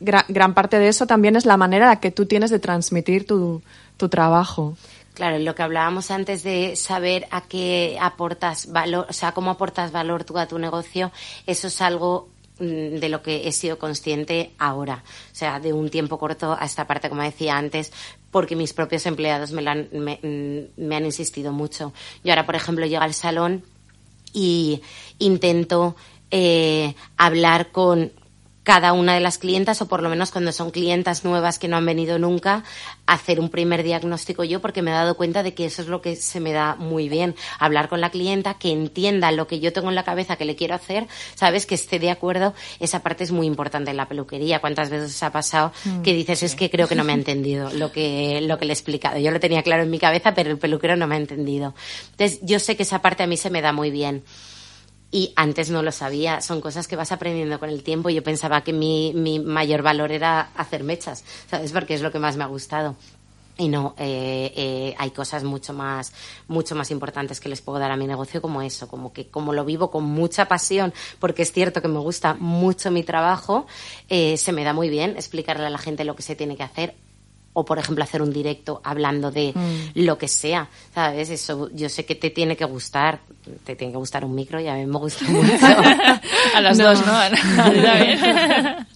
Speaker 4: gra- gran parte de eso también es la manera en la que tú tienes de transmitir tu, tu trabajo.
Speaker 3: Claro, lo que hablábamos antes de saber a qué aportas valor, o sea, cómo aportas valor tú a tu negocio, eso es algo de lo que he sido consciente ahora, o sea, de un tiempo corto a esta parte, como decía antes, porque mis propios empleados me, han, me, mm, me han insistido mucho. Yo ahora, por ejemplo, llego al salón y intento eh, hablar con cada una de las clientas, o por lo menos cuando son clientas nuevas que no han venido nunca, hacer un primer diagnóstico yo, porque me he dado cuenta de que eso es lo que se me da muy bien. Hablar con la clienta, que entienda lo que yo tengo en la cabeza que le quiero hacer, sabes, que esté de acuerdo. Esa parte es muy importante en la peluquería. ¿Cuántas veces os ha pasado
Speaker 2: Mm,
Speaker 3: que dices, es que creo que no me ha entendido lo que, lo que le he explicado? Yo lo tenía claro en mi cabeza, pero el peluquero no me ha entendido. Entonces, yo sé que esa parte a mí se me da muy bien y antes no lo sabía. Son cosas que vas aprendiendo con el tiempo. Yo pensaba que mi, mi mayor valor era hacer mechas, ¿sabes? Porque es lo que más me ha gustado. Y no, eh, eh, hay cosas mucho más, mucho más importantes que les puedo dar a mi negocio como eso, como que como lo vivo con mucha pasión, porque es cierto que me gusta mucho mi trabajo, eh, se me da muy bien explicarle a la gente lo que se tiene que hacer o por ejemplo hacer un directo hablando de lo que sea, ¿sabes? Eso yo sé que te tiene que gustar, te tiene que gustar un micro y a mí me gusta mucho.
Speaker 2: A las dos, ¿no? Está bien.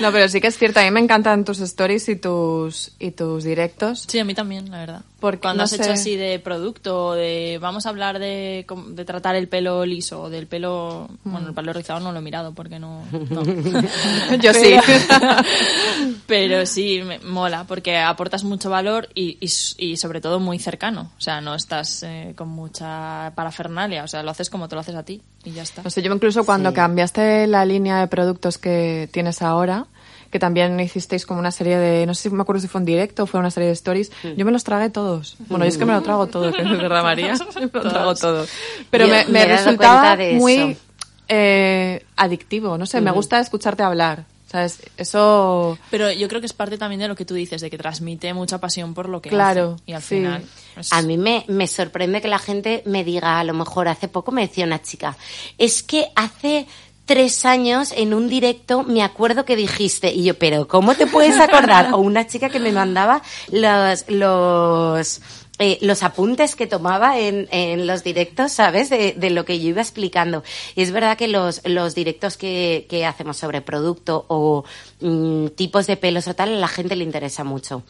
Speaker 4: No, pero sí que es cierto, a mí me encantan tus stories y tus, y tus directos.
Speaker 2: Sí, a mí también, la verdad.
Speaker 4: Porque,
Speaker 2: Cuando
Speaker 4: no
Speaker 2: has
Speaker 4: sé-
Speaker 2: hecho así de producto, o de vamos a hablar de, de tratar el pelo liso, o del pelo, bueno, el pelo rizado no lo he mirado porque no. no.
Speaker 4: Yo sí.
Speaker 2: Pero sí, me mola, porque aportas mucho valor y, y, sobre todo muy cercano. O sea, no estás eh, con mucha parafernalia, o sea, lo haces como te lo haces a ti y ya está.
Speaker 4: No sé, yo incluso cuando
Speaker 3: Sí.
Speaker 4: cambiaste la línea de productos que tienes ahora, que también hicisteis como una serie de, no sé si me acuerdo si fue en directo o fue una serie de stories, yo me los tragué todos. Bueno, yo es que me lo trago todo, que es verdad, María. Me lo trago todo. Pero
Speaker 3: Yo
Speaker 4: me,
Speaker 3: me
Speaker 4: me resultaba muy eh, adictivo, no sé, me gusta escucharte hablar. ¿Sabes? Eso...
Speaker 2: Pero yo creo que es parte también de lo que tú dices, de que transmite mucha pasión por lo que
Speaker 4: Claro,
Speaker 2: hace. Y al
Speaker 4: sí.
Speaker 2: final. es-
Speaker 3: A mí me, me sorprende que la gente me diga, a lo mejor hace poco me decía una chica, es que hace tres años en un directo me acuerdo que dijiste, y yo, pero ¿cómo te puedes acordar? O una chica que me mandaba los, los, eh, los apuntes que tomaba en, en los directos, ¿sabes? De, lo que yo iba explicando. Y es verdad que los, los directos que, que hacemos sobre producto o mm, tipos de pelos o tal, a la gente le interesa mucho.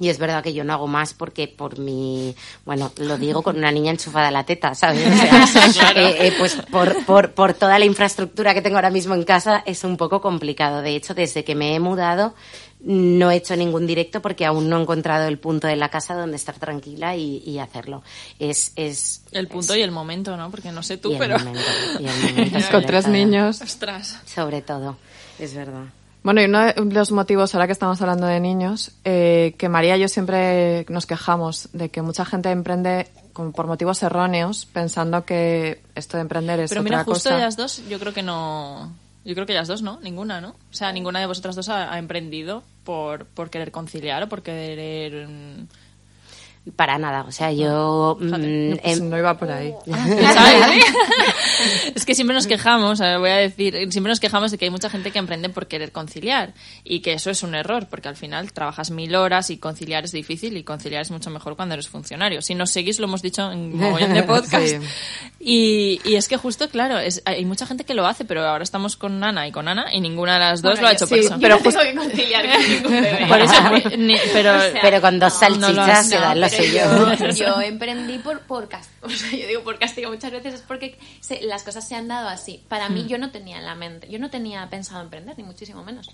Speaker 3: Y es verdad que yo no hago más porque por mi, bueno, lo digo con una niña enchufada a la teta, ¿sabes? O sea, eh, eh, pues por, por, por toda la infraestructura que tengo ahora mismo en casa es un poco complicado. De hecho, desde que me he mudado no he hecho ningún directo porque aún no he encontrado el punto de la casa donde estar tranquila y, y hacerlo. Es, es
Speaker 2: El punto y el momento, ¿no? Porque no sé
Speaker 3: y
Speaker 2: tú,
Speaker 3: el
Speaker 2: pero.
Speaker 3: momento, y el momento
Speaker 4: Es con tres niños.
Speaker 2: Ostras.
Speaker 3: Sobre todo, es verdad.
Speaker 4: Bueno, y uno de los motivos, ahora que estamos hablando de niños, eh, que María y yo siempre nos quejamos de que mucha gente emprende como por motivos erróneos, pensando que esto de emprender es
Speaker 2: Pero
Speaker 4: otra
Speaker 2: mira, justo
Speaker 4: cosa.
Speaker 2: ellas dos, yo creo que no. Yo creo que ellas dos, ¿no? Ninguna, ¿no? O sea, ninguna de vosotras dos ha, ha emprendido por, por querer conciliar o por querer.
Speaker 3: Para nada, o sea, yo... mm,
Speaker 4: Pues
Speaker 3: em-
Speaker 4: no iba por ahí.
Speaker 2: ¿Sabes? es que siempre nos quejamos, voy a decir, siempre nos quejamos de que hay mucha gente que emprende por querer conciliar y que eso es un error, porque al final trabajas mil horas y conciliar es difícil y conciliar es mucho mejor cuando eres funcionario. Si nos seguís, lo hemos dicho en un mogollón de podcast.
Speaker 4: Sí.
Speaker 2: Y, y es que justo, claro, es, hay mucha gente que lo hace, pero ahora estamos con Ana y con Ana y ninguna de las dos
Speaker 5: Bueno,
Speaker 2: lo ha hecho
Speaker 4: sí,
Speaker 2: por eso.
Speaker 4: pero
Speaker 5: no tengo que conciliar con ningún bebé.
Speaker 2: Por eso, ni- pero,
Speaker 5: O sea,
Speaker 3: Pero con dos
Speaker 2: no
Speaker 3: salchichas se
Speaker 2: no,
Speaker 3: da
Speaker 5: yo, yo emprendí por, por castigo. O sea, yo digo por castigo muchas veces es porque se- las cosas se han dado así. Para
Speaker 2: Mm.
Speaker 5: mí, yo no tenía en la mente, yo no tenía pensado emprender, ni muchísimo menos.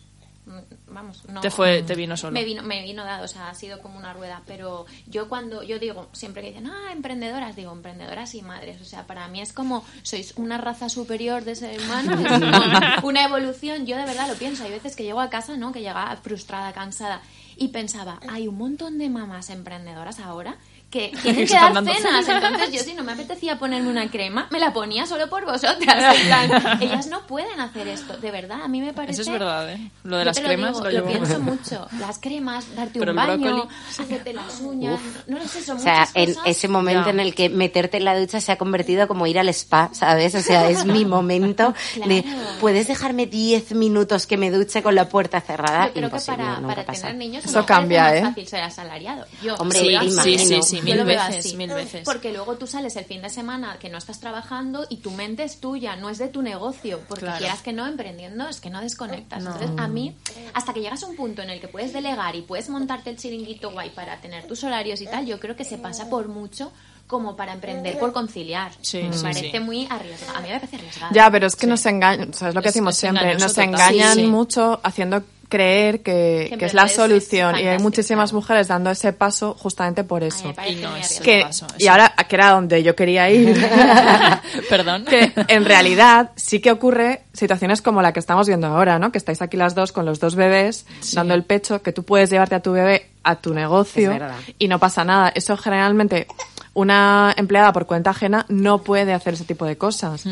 Speaker 5: Mm, Vamos, no.
Speaker 2: te fue, te vino solo.
Speaker 5: Me vino, me vino dado, o sea, ha sido como una rueda. Pero yo cuando, yo digo, siempre que dicen, ah, emprendedoras, digo, emprendedoras y madres. O sea, para mí es como, sois una raza superior de ser humano, es una evolución. Yo de verdad lo pienso. Hay veces que llego a casa, ¿no? Que llegaba frustrada, cansada. Y pensaba, hay un montón de mamás emprendedoras ahora que tienen que
Speaker 2: Están
Speaker 5: dar
Speaker 2: dando
Speaker 5: cenas. Entonces yo si no me apetecía ponerme una crema, me la ponía solo por vosotras. En plan, ellas no pueden hacer esto. De verdad, a mí me parece...
Speaker 2: Eso es verdad, ¿eh? Lo de las
Speaker 5: lo
Speaker 2: cremas
Speaker 5: digo,
Speaker 2: lo
Speaker 5: pienso mucho. Las cremas, darte
Speaker 2: Pero
Speaker 5: un baño,
Speaker 2: brócoli,
Speaker 5: hacerte las uñas, no lo sé, son
Speaker 3: O sea,
Speaker 5: muchas
Speaker 3: en ese momento en el que meterte en la ducha se ha convertido como ir al spa, ¿sabes? O sea, es mi momento de. ¿puedes dejarme 10 minutos que me duche con la puerta cerrada?
Speaker 5: Yo creo que para, tener niños
Speaker 4: Eso cambia,
Speaker 5: más
Speaker 4: ¿eh?
Speaker 5: fácil ser asalariado. Yo,
Speaker 3: Hombre,
Speaker 2: Sí, sí, sí, sí.
Speaker 5: Yo
Speaker 2: Mil
Speaker 5: lo veo
Speaker 2: veces,
Speaker 5: así.
Speaker 2: mil veces.
Speaker 5: Porque luego tú sales el fin de semana que no estás trabajando y tu mente es tuya, no es de tu negocio. Porque
Speaker 2: Claro.
Speaker 5: quieras que no, emprendiendo es que no desconectas. Entonces, a mí, hasta que llegas a un punto en el que puedes delegar y puedes montarte el chiringuito guay para tener tus horarios y tal, yo creo que se pasa por mucho como para emprender por conciliar.
Speaker 2: Sí,
Speaker 5: me
Speaker 2: sí,
Speaker 5: parece
Speaker 2: sí.
Speaker 5: muy arriesgado. A mí me parece arriesgado.
Speaker 4: Ya, pero es que nos engañan, o sea, es lo que
Speaker 2: Es-
Speaker 4: decimos
Speaker 2: es
Speaker 4: siempre, nos
Speaker 2: total.
Speaker 4: engañan
Speaker 2: Sí, sí.
Speaker 4: mucho haciendo creer que,
Speaker 5: Que
Speaker 4: es la
Speaker 5: es
Speaker 4: solución y hay muchísimas mujeres dando ese paso justamente por eso.
Speaker 2: Y no es.
Speaker 4: Que,
Speaker 2: paso,
Speaker 4: y ahora, que era donde yo quería ir,
Speaker 2: Perdón.
Speaker 4: que en realidad sí que ocurre situaciones como la que estamos viendo ahora, ¿no? Que estáis aquí las dos con los dos bebés dando el pecho, que tú puedes llevarte a tu bebé a tu negocio y no pasa nada. Eso generalmente una empleada por cuenta ajena no puede hacer ese tipo de cosas.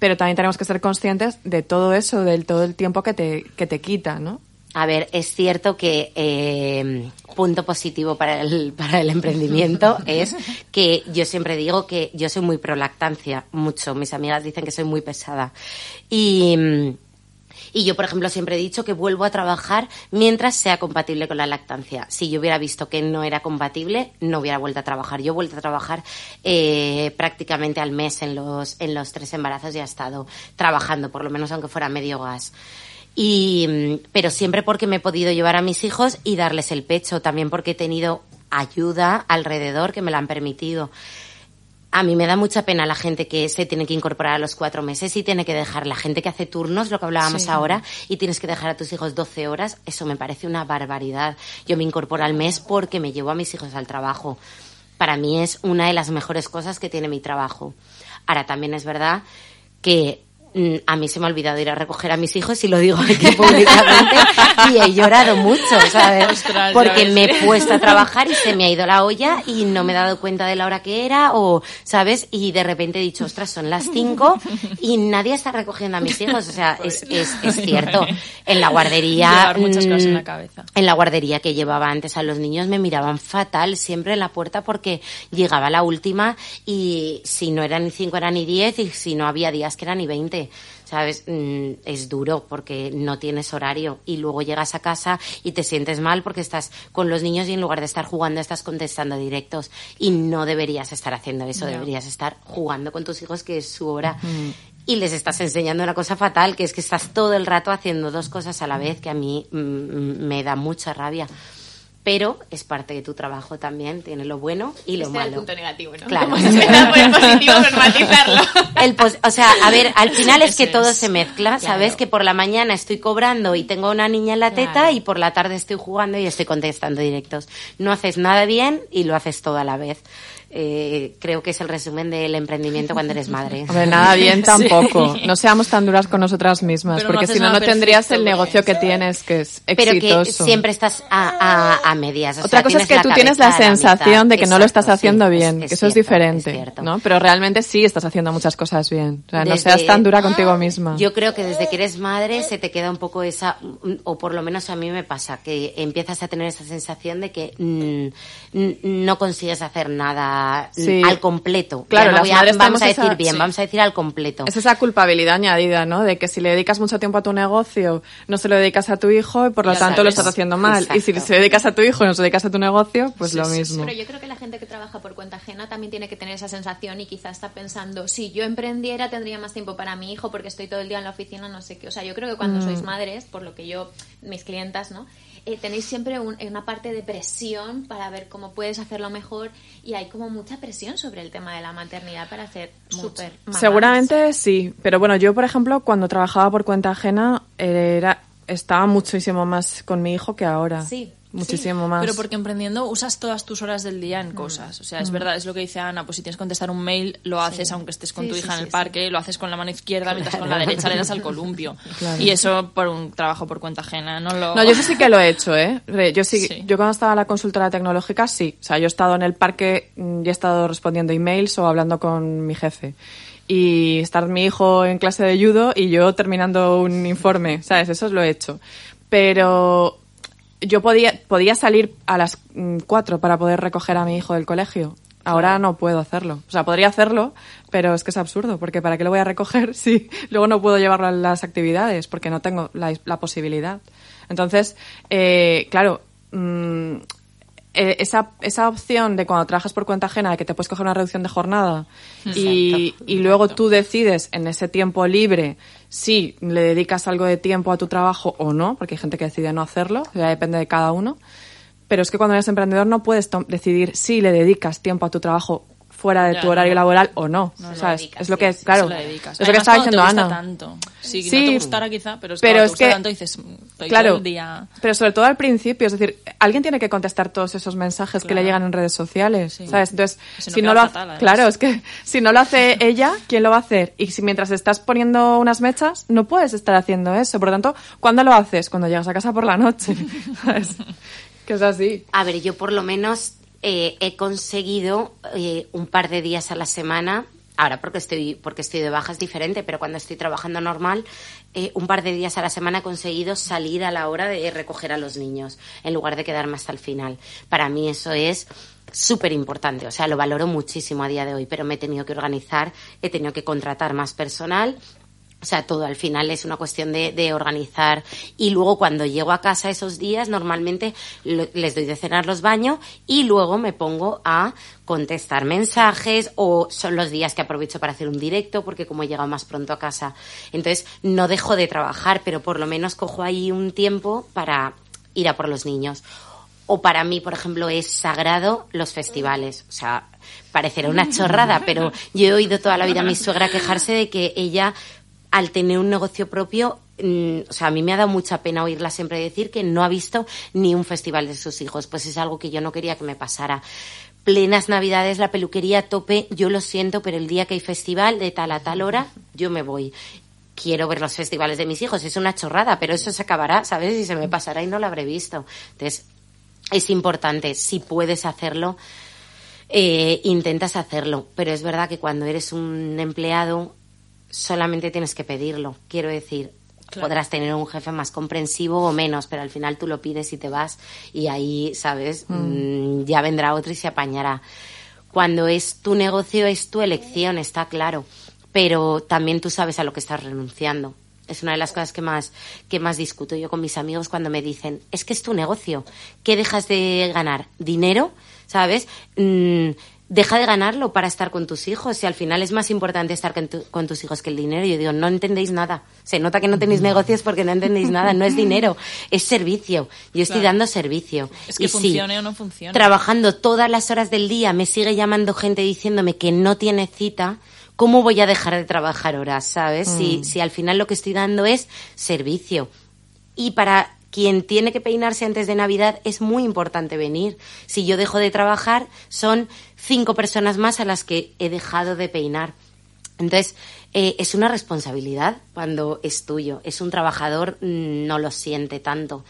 Speaker 4: Pero también tenemos que ser conscientes de todo eso, del todo el tiempo que te, que te quita, ¿no?
Speaker 3: A ver, es cierto que eh, punto positivo para el, para el emprendimiento es que yo siempre digo que yo soy muy pro lactancia, mucho. Mis amigas dicen que soy muy pesada. Y, mm, y yo, por ejemplo, siempre he dicho que vuelvo a trabajar mientras sea compatible con la lactancia. Si yo hubiera visto que no era compatible, no hubiera vuelto a trabajar. Yo he vuelto a trabajar eh, prácticamente al mes en los, en los tres embarazos y he estado trabajando, por lo menos aunque fuera medio gas. Y, mm, pero siempre porque me he podido llevar a mis hijos y darles el pecho, también porque he tenido ayuda alrededor que me la han permitido. A mí me da mucha pena la gente que se tiene que incorporar a los cuatro meses y tiene que dejar. La gente que hace turnos, lo que hablábamos
Speaker 2: Sí.
Speaker 3: ahora, y tienes que dejar a tus hijos 12 horas, eso me parece una barbaridad. Yo me incorporo al mes porque me llevo a mis hijos al trabajo. Para mí es una de las mejores cosas que tiene mi trabajo. Ahora también es verdad que a mí se me ha olvidado ir a recoger a mis hijos y lo digo aquí públicamente y he llorado mucho, ¿sabes?
Speaker 2: Ostras,
Speaker 3: Porque me he puesto a trabajar y se me ha ido la olla y no me he dado cuenta de la hora que era o, ¿sabes? Y de repente he dicho, ostras, son las cinco y nadie está recogiendo a mis hijos. O sea, es, es, es cierto. En la guardería...
Speaker 2: Llevar muchas cosas en
Speaker 3: mm,
Speaker 2: la cabeza.
Speaker 3: En la guardería que llevaba antes a los niños me miraban fatal siempre en la puerta porque llegaba la última y si no eran ni cinco eran ni diez y si no había días que eran ni veinte. ¿Sabes? Mm, Es duro porque no tienes horario y luego llegas a casa y te sientes mal porque estás con los niños y en lugar de estar jugando estás contestando directos y no deberías estar haciendo eso, deberías estar jugando con tus hijos que es su hora y les estás enseñando una cosa fatal, que es que estás todo el rato haciendo dos cosas a la vez, que a mí mm, mm, me da mucha rabia. Pero es parte de tu trabajo también, tiene lo bueno y lo
Speaker 5: Este era el
Speaker 3: malo.
Speaker 5: punto negativo, ¿no?
Speaker 3: Claro.
Speaker 5: Por el positivo.
Speaker 3: El pos- o sea, a ver, al final es que
Speaker 2: Eso
Speaker 3: todo
Speaker 2: es.
Speaker 3: se mezcla, ¿sabes?
Speaker 5: Claro.
Speaker 3: Que por la mañana estoy cobrando y tengo una niña en la teta
Speaker 5: Claro.
Speaker 3: y por la tarde estoy jugando y estoy contestando directos. No haces nada bien y lo haces todo a la vez. Eh, creo que es el resumen del emprendimiento cuando eres madre.
Speaker 4: Hombre, nada bien tampoco. No seamos tan duras con nosotras mismas,
Speaker 2: Pero
Speaker 4: porque si no, no tendrías el negocio que tienes, que es
Speaker 3: Pero que
Speaker 4: exitoso.
Speaker 3: siempre estás a, a, a medias. o
Speaker 4: Otra
Speaker 3: sea,
Speaker 4: cosa es que tú tienes la sensación de que no lo estás
Speaker 3: sí,
Speaker 4: haciendo
Speaker 3: es-
Speaker 4: bien,
Speaker 3: es
Speaker 4: que eso es diferente,
Speaker 3: cierto.
Speaker 4: ¿no? Pero realmente sí estás haciendo muchas cosas bien. O sea, no seas tan dura contigo misma.
Speaker 3: Yo creo que desde que eres madre se te queda un poco esa, o por lo menos a mí me pasa, que empiezas a tener esa sensación de que mm, no consigues hacer nada mm,
Speaker 4: Sí.
Speaker 3: al completo.
Speaker 4: Claro,
Speaker 3: no
Speaker 4: las
Speaker 3: voy a-
Speaker 4: madres
Speaker 3: vamos a decir
Speaker 4: esa-
Speaker 3: bien,
Speaker 4: sí.
Speaker 3: vamos a decir al completo.
Speaker 4: Es esa culpabilidad añadida, ¿no? De que si le dedicas mucho tiempo a tu negocio, no se lo dedicas a tu hijo y por lo tanto lo estás haciendo mal. Y si se dedicas a tu hijo y no se lo dedicas a tu negocio, pues
Speaker 2: Sí,
Speaker 4: lo
Speaker 2: sí,
Speaker 4: mismo.
Speaker 5: Pero yo creo que la gente que trabaja por cuenta ajena también tiene que tener esa sensación y quizás está pensando, si yo emprendiera tendría más tiempo para mi hijo porque estoy todo el día en la oficina, no sé qué. O sea, yo creo que cuando sois madres, por lo que yo, mis clientas, ¿no? Eh, tenéis siempre un- una parte de presión para ver cómo puedes hacerlo mejor y hay como mucha presión sobre el tema de la maternidad para hacer súper.
Speaker 4: Seguramente sí, pero bueno, yo por ejemplo cuando trabajaba por cuenta ajena era estaba muchísimo más con mi hijo que ahora.
Speaker 5: Sí,
Speaker 4: Muchísimo más.
Speaker 2: Pero porque emprendiendo usas todas tus horas del día en cosas. O sea, es verdad, es lo que dice Ana, pues si tienes que contestar un mail, lo haces aunque estés con
Speaker 5: Sí,
Speaker 2: tu
Speaker 5: sí,
Speaker 2: hija en
Speaker 5: sí,
Speaker 2: el parque, lo haces con la mano izquierda, mientras con la derecha le das al columpio.
Speaker 4: Claro.
Speaker 2: Y eso por un trabajo por cuenta ajena, no lo...
Speaker 4: No, yo eso sí que lo he hecho, ¿eh? Yo sí,
Speaker 2: Sí.
Speaker 4: yo cuando estaba en la consultora tecnológica, sí. O sea, yo he estado en el parque mm, y he estado respondiendo emails o hablando con mi jefe. Y estar mi hijo en clase de judo y yo terminando un informe, ¿sabes? Eso lo he hecho. Pero yo podía, podía salir a las mm, cuatro para poder recoger a mi hijo del colegio. Ahora no puedo hacerlo. O sea, podría hacerlo, pero es que es absurdo, porque ¿para qué lo voy a recoger si luego no puedo llevarlo a las actividades? Porque no tengo la, la posibilidad. Entonces, eh, claro, mm, eh, esa, esa opción de cuando trabajas por cuenta ajena de que te puedes coger una reducción de jornada y, y luego tú decides en ese tiempo libre si le dedicas algo de tiempo a tu trabajo o no, porque hay gente que decide no hacerlo, ya depende de cada uno. Pero es que cuando eres emprendedor no puedes decidir si le dedicas tiempo a tu trabajo fuera de
Speaker 2: Ya,
Speaker 4: tu horario
Speaker 2: no.
Speaker 4: laboral o no.
Speaker 5: No,
Speaker 4: ¿sabes?
Speaker 5: dedicas,
Speaker 4: es lo que,
Speaker 5: sí, sí,
Speaker 4: claro, es lo que estaba diciendo
Speaker 2: te gusta
Speaker 4: Ana.
Speaker 2: tanto. Sí,
Speaker 4: Sí,
Speaker 2: no te gustara quizá, pero es que
Speaker 4: pero es
Speaker 2: te gusta
Speaker 4: que-
Speaker 2: tanto dices, mm, estoy
Speaker 4: claro,
Speaker 2: todo el día...
Speaker 4: pero sobre todo al principio, es decir, alguien tiene que contestar todos esos mensajes que le llegan en redes sociales,
Speaker 2: Sí.
Speaker 4: ¿sabes? Entonces,
Speaker 2: Si no
Speaker 4: si no
Speaker 2: queda
Speaker 4: lo hace,
Speaker 2: fatal, además.
Speaker 4: claro, es que si no lo hace ella, ¿quién lo va a hacer? Y si mientras estás poniendo unas mechas, no puedes estar haciendo eso. Por lo tanto, ¿cuándo lo haces? Cuando llegas a casa por la noche, ¿sabes? Que es así.
Speaker 3: A ver, yo por lo menos eh, he conseguido eh, un par de días a la semana. Ahora porque estoy porque estoy de baja es diferente, pero cuando estoy trabajando normal, eh, un par de días a la semana he conseguido salir a la hora de recoger a los niños, en lugar de quedarme hasta el final. Para mí eso es súper importante, o sea, lo valoro muchísimo a día de hoy, pero me he tenido que organizar, he tenido que contratar más personal o sea, todo al final es una cuestión de, de organizar. Y luego cuando llego a casa esos días, normalmente les doy de cenar, los baño y luego me pongo a contestar mensajes o son los días que aprovecho para hacer un directo porque como he llegado más pronto a casa. Entonces no dejo de trabajar, pero por lo menos cojo ahí un tiempo para ir a por los niños. O para mí, por ejemplo, es sagrado los festivales. O sea, parecerá una chorrada, pero yo he oído toda la vida a mi suegra quejarse de que ella, al tener un negocio propio, mm, o sea, a mí me ha dado mucha pena oírla siempre decir que no ha visto ni un festival de sus hijos. Pues es algo que yo no quería que me pasara. Plenas navidades, la peluquería a tope, yo lo siento, pero el día que hay festival, de tal a tal hora, yo me voy quiero ver los festivales de mis hijos. Es una chorrada, pero eso se acabará, ¿sabes? Y se me pasará y no lo habré visto. Entonces, es importante, si puedes hacerlo, eh, intentas hacerlo. Pero es verdad que cuando eres un empleado, solamente tienes que pedirlo. Quiero decir, podrás tener un jefe más comprensivo o menos, pero al final tú lo pides y te vas y ahí, ¿sabes? Mm, ya vendrá otro y se apañará. Cuando es tu negocio, es tu elección, está claro. Pero también tú sabes a lo que estás renunciando. Es una de las cosas que más, que más discuto yo con mis amigos cuando me dicen, es que es tu negocio. ¿Qué dejas de ganar? ¿Dinero? ¿Sabes? Mm, deja de ganarlo para estar con tus hijos. Si al final es más importante estar con, tu- con tus hijos que el dinero. Yo digo, no entendéis nada. Se nota que no tenéis negocios porque no entendéis nada. No es dinero, es servicio. Yo estoy
Speaker 2: Claro.
Speaker 3: dando servicio.
Speaker 2: Es que
Speaker 3: Y sí,
Speaker 2: funcione o no funcione.
Speaker 3: Trabajando todas las horas del día, me sigue llamando gente diciéndome que no tiene cita. ¿Cómo voy a dejar de trabajar horas, sabes? Si, si al final lo que estoy dando es servicio. Y para quien tiene que peinarse antes de Navidad es muy importante venir. Si yo dejo de trabajar, son cinco personas más a las que he dejado de peinar. Entonces, eh, es una responsabilidad cuando es tuyo. Es un trabajador, mm, no lo siente tanto.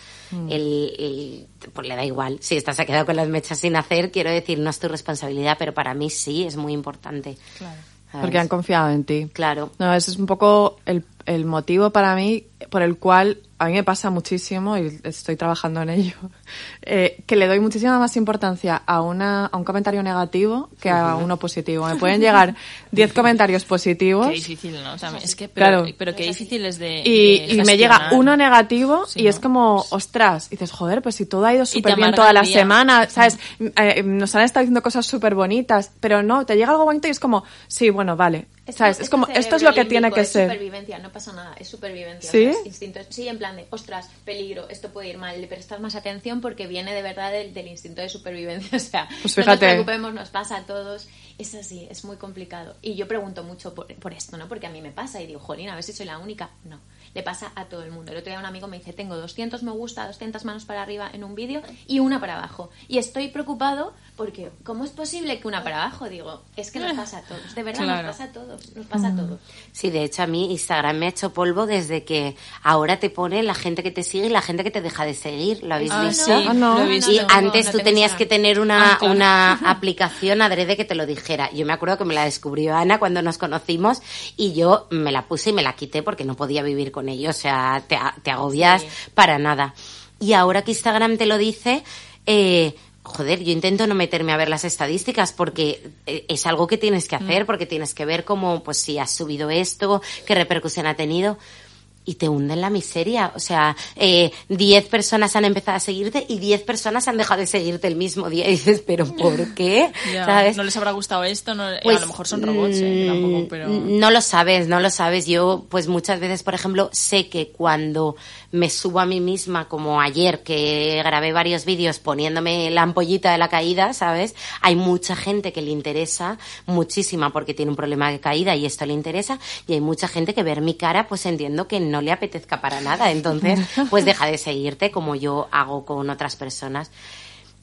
Speaker 3: El, el- pues le da igual. Si estás ha quedado con las mechas sin hacer, quiero decir, no es tu responsabilidad, pero para mí sí es muy importante.
Speaker 2: Claro.
Speaker 3: ¿sabes?
Speaker 4: Porque han confiado en ti.
Speaker 3: Claro.
Speaker 4: No, ese es un poco el, el motivo para mí por el cual a mí me pasa muchísimo y estoy trabajando en ello, eh, que le doy muchísima más importancia a, una, a un comentario negativo que a uno positivo. Me pueden llegar 10 comentarios positivos
Speaker 2: Qué difícil, ¿no? Es que, pero,
Speaker 4: Claro.
Speaker 2: pero qué difícil es de.
Speaker 4: y,
Speaker 2: de
Speaker 4: y me llega uno negativo
Speaker 2: Sí,
Speaker 4: y
Speaker 2: ¿no?
Speaker 4: es como, ostras, y dices, joder, pues si todo ha ido súper bien toda la semana, ¿sabes? Eh, nos han estado diciendo cosas súper bonitas, pero no, te llega algo bonito y es como, sí, bueno, vale,
Speaker 5: Esto-
Speaker 4: ¿sabes? Es como, esto es lo que tiene que
Speaker 5: es
Speaker 4: ser.
Speaker 5: supervivencia, no pasa nada, es supervivencia.
Speaker 4: ¿Sí?
Speaker 5: o sea, es instinto. Sí, en plan de, ostras, peligro, esto puede ir mal, le prestas más atención porque viene de verdad del, del instinto de supervivencia. O sea,
Speaker 4: Pues
Speaker 5: no nos preocupemos, nos pasa a todos. Es así, es muy complicado. Y yo pregunto mucho por, por esto, ¿no? Porque a mí me pasa y digo, jolín, a ver si soy la única. No, le pasa a todo el mundo. El otro día un amigo me dice, tengo 200 me gusta, 200 manos para arriba en un vídeo y una para abajo. Y estoy preocupado porque, ¿cómo es posible que una para abajo? Digo, es que nos pasa a todos, de verdad,
Speaker 2: Claro.
Speaker 5: nos pasa a todos, nos pasa a todos.
Speaker 3: Sí, de hecho a mí Instagram me ha hecho polvo desde que ahora te pone la gente que te sigue y la gente que te deja de seguir. ¿Lo habéis
Speaker 2: Ah,
Speaker 3: visto?
Speaker 2: sí,
Speaker 4: Ah, no.
Speaker 2: lo he visto.
Speaker 3: Y
Speaker 5: no,
Speaker 3: antes
Speaker 5: no
Speaker 3: tú tenías que tener una,
Speaker 2: Ah, claro.
Speaker 3: una aplicación adrede que te lo dijera. Yo me acuerdo que me la descubrió Ana cuando nos conocimos y yo me la puse y me la quité porque no podía vivir con ello. O sea, te, agobias
Speaker 5: Sí.
Speaker 3: para nada. Y ahora que Instagram te lo dice, eh, joder, yo intento no meterme a ver las estadísticas porque eh, es algo que tienes que hacer, porque tienes que ver cómo, pues si has subido esto, qué repercusión ha tenido. Y te hunden la miseria. O sea, eh, 10 personas han empezado a seguirte y 10 personas han dejado de seguirte el mismo día. Y dices, ¿pero por qué?
Speaker 2: Ya,
Speaker 3: ¿Sabes?
Speaker 2: No les habrá gustado esto, no- eh,
Speaker 3: Pues,
Speaker 2: a lo mejor son robots, eh,
Speaker 3: mm,
Speaker 2: tampoco, pero...
Speaker 3: No lo sabes, no lo sabes. Yo, pues muchas veces, por ejemplo, sé que cuando me subo a mí misma, como ayer, que grabé varios vídeos poniéndome la ampollita de la caída, ¿sabes? Hay mucha gente que le interesa, muchísima, porque tiene un problema de caída y esto le interesa, y hay mucha gente que ver mi cara, pues entiendo que no le apetezca para nada. Entonces, pues deja de seguirte como yo hago con otras personas.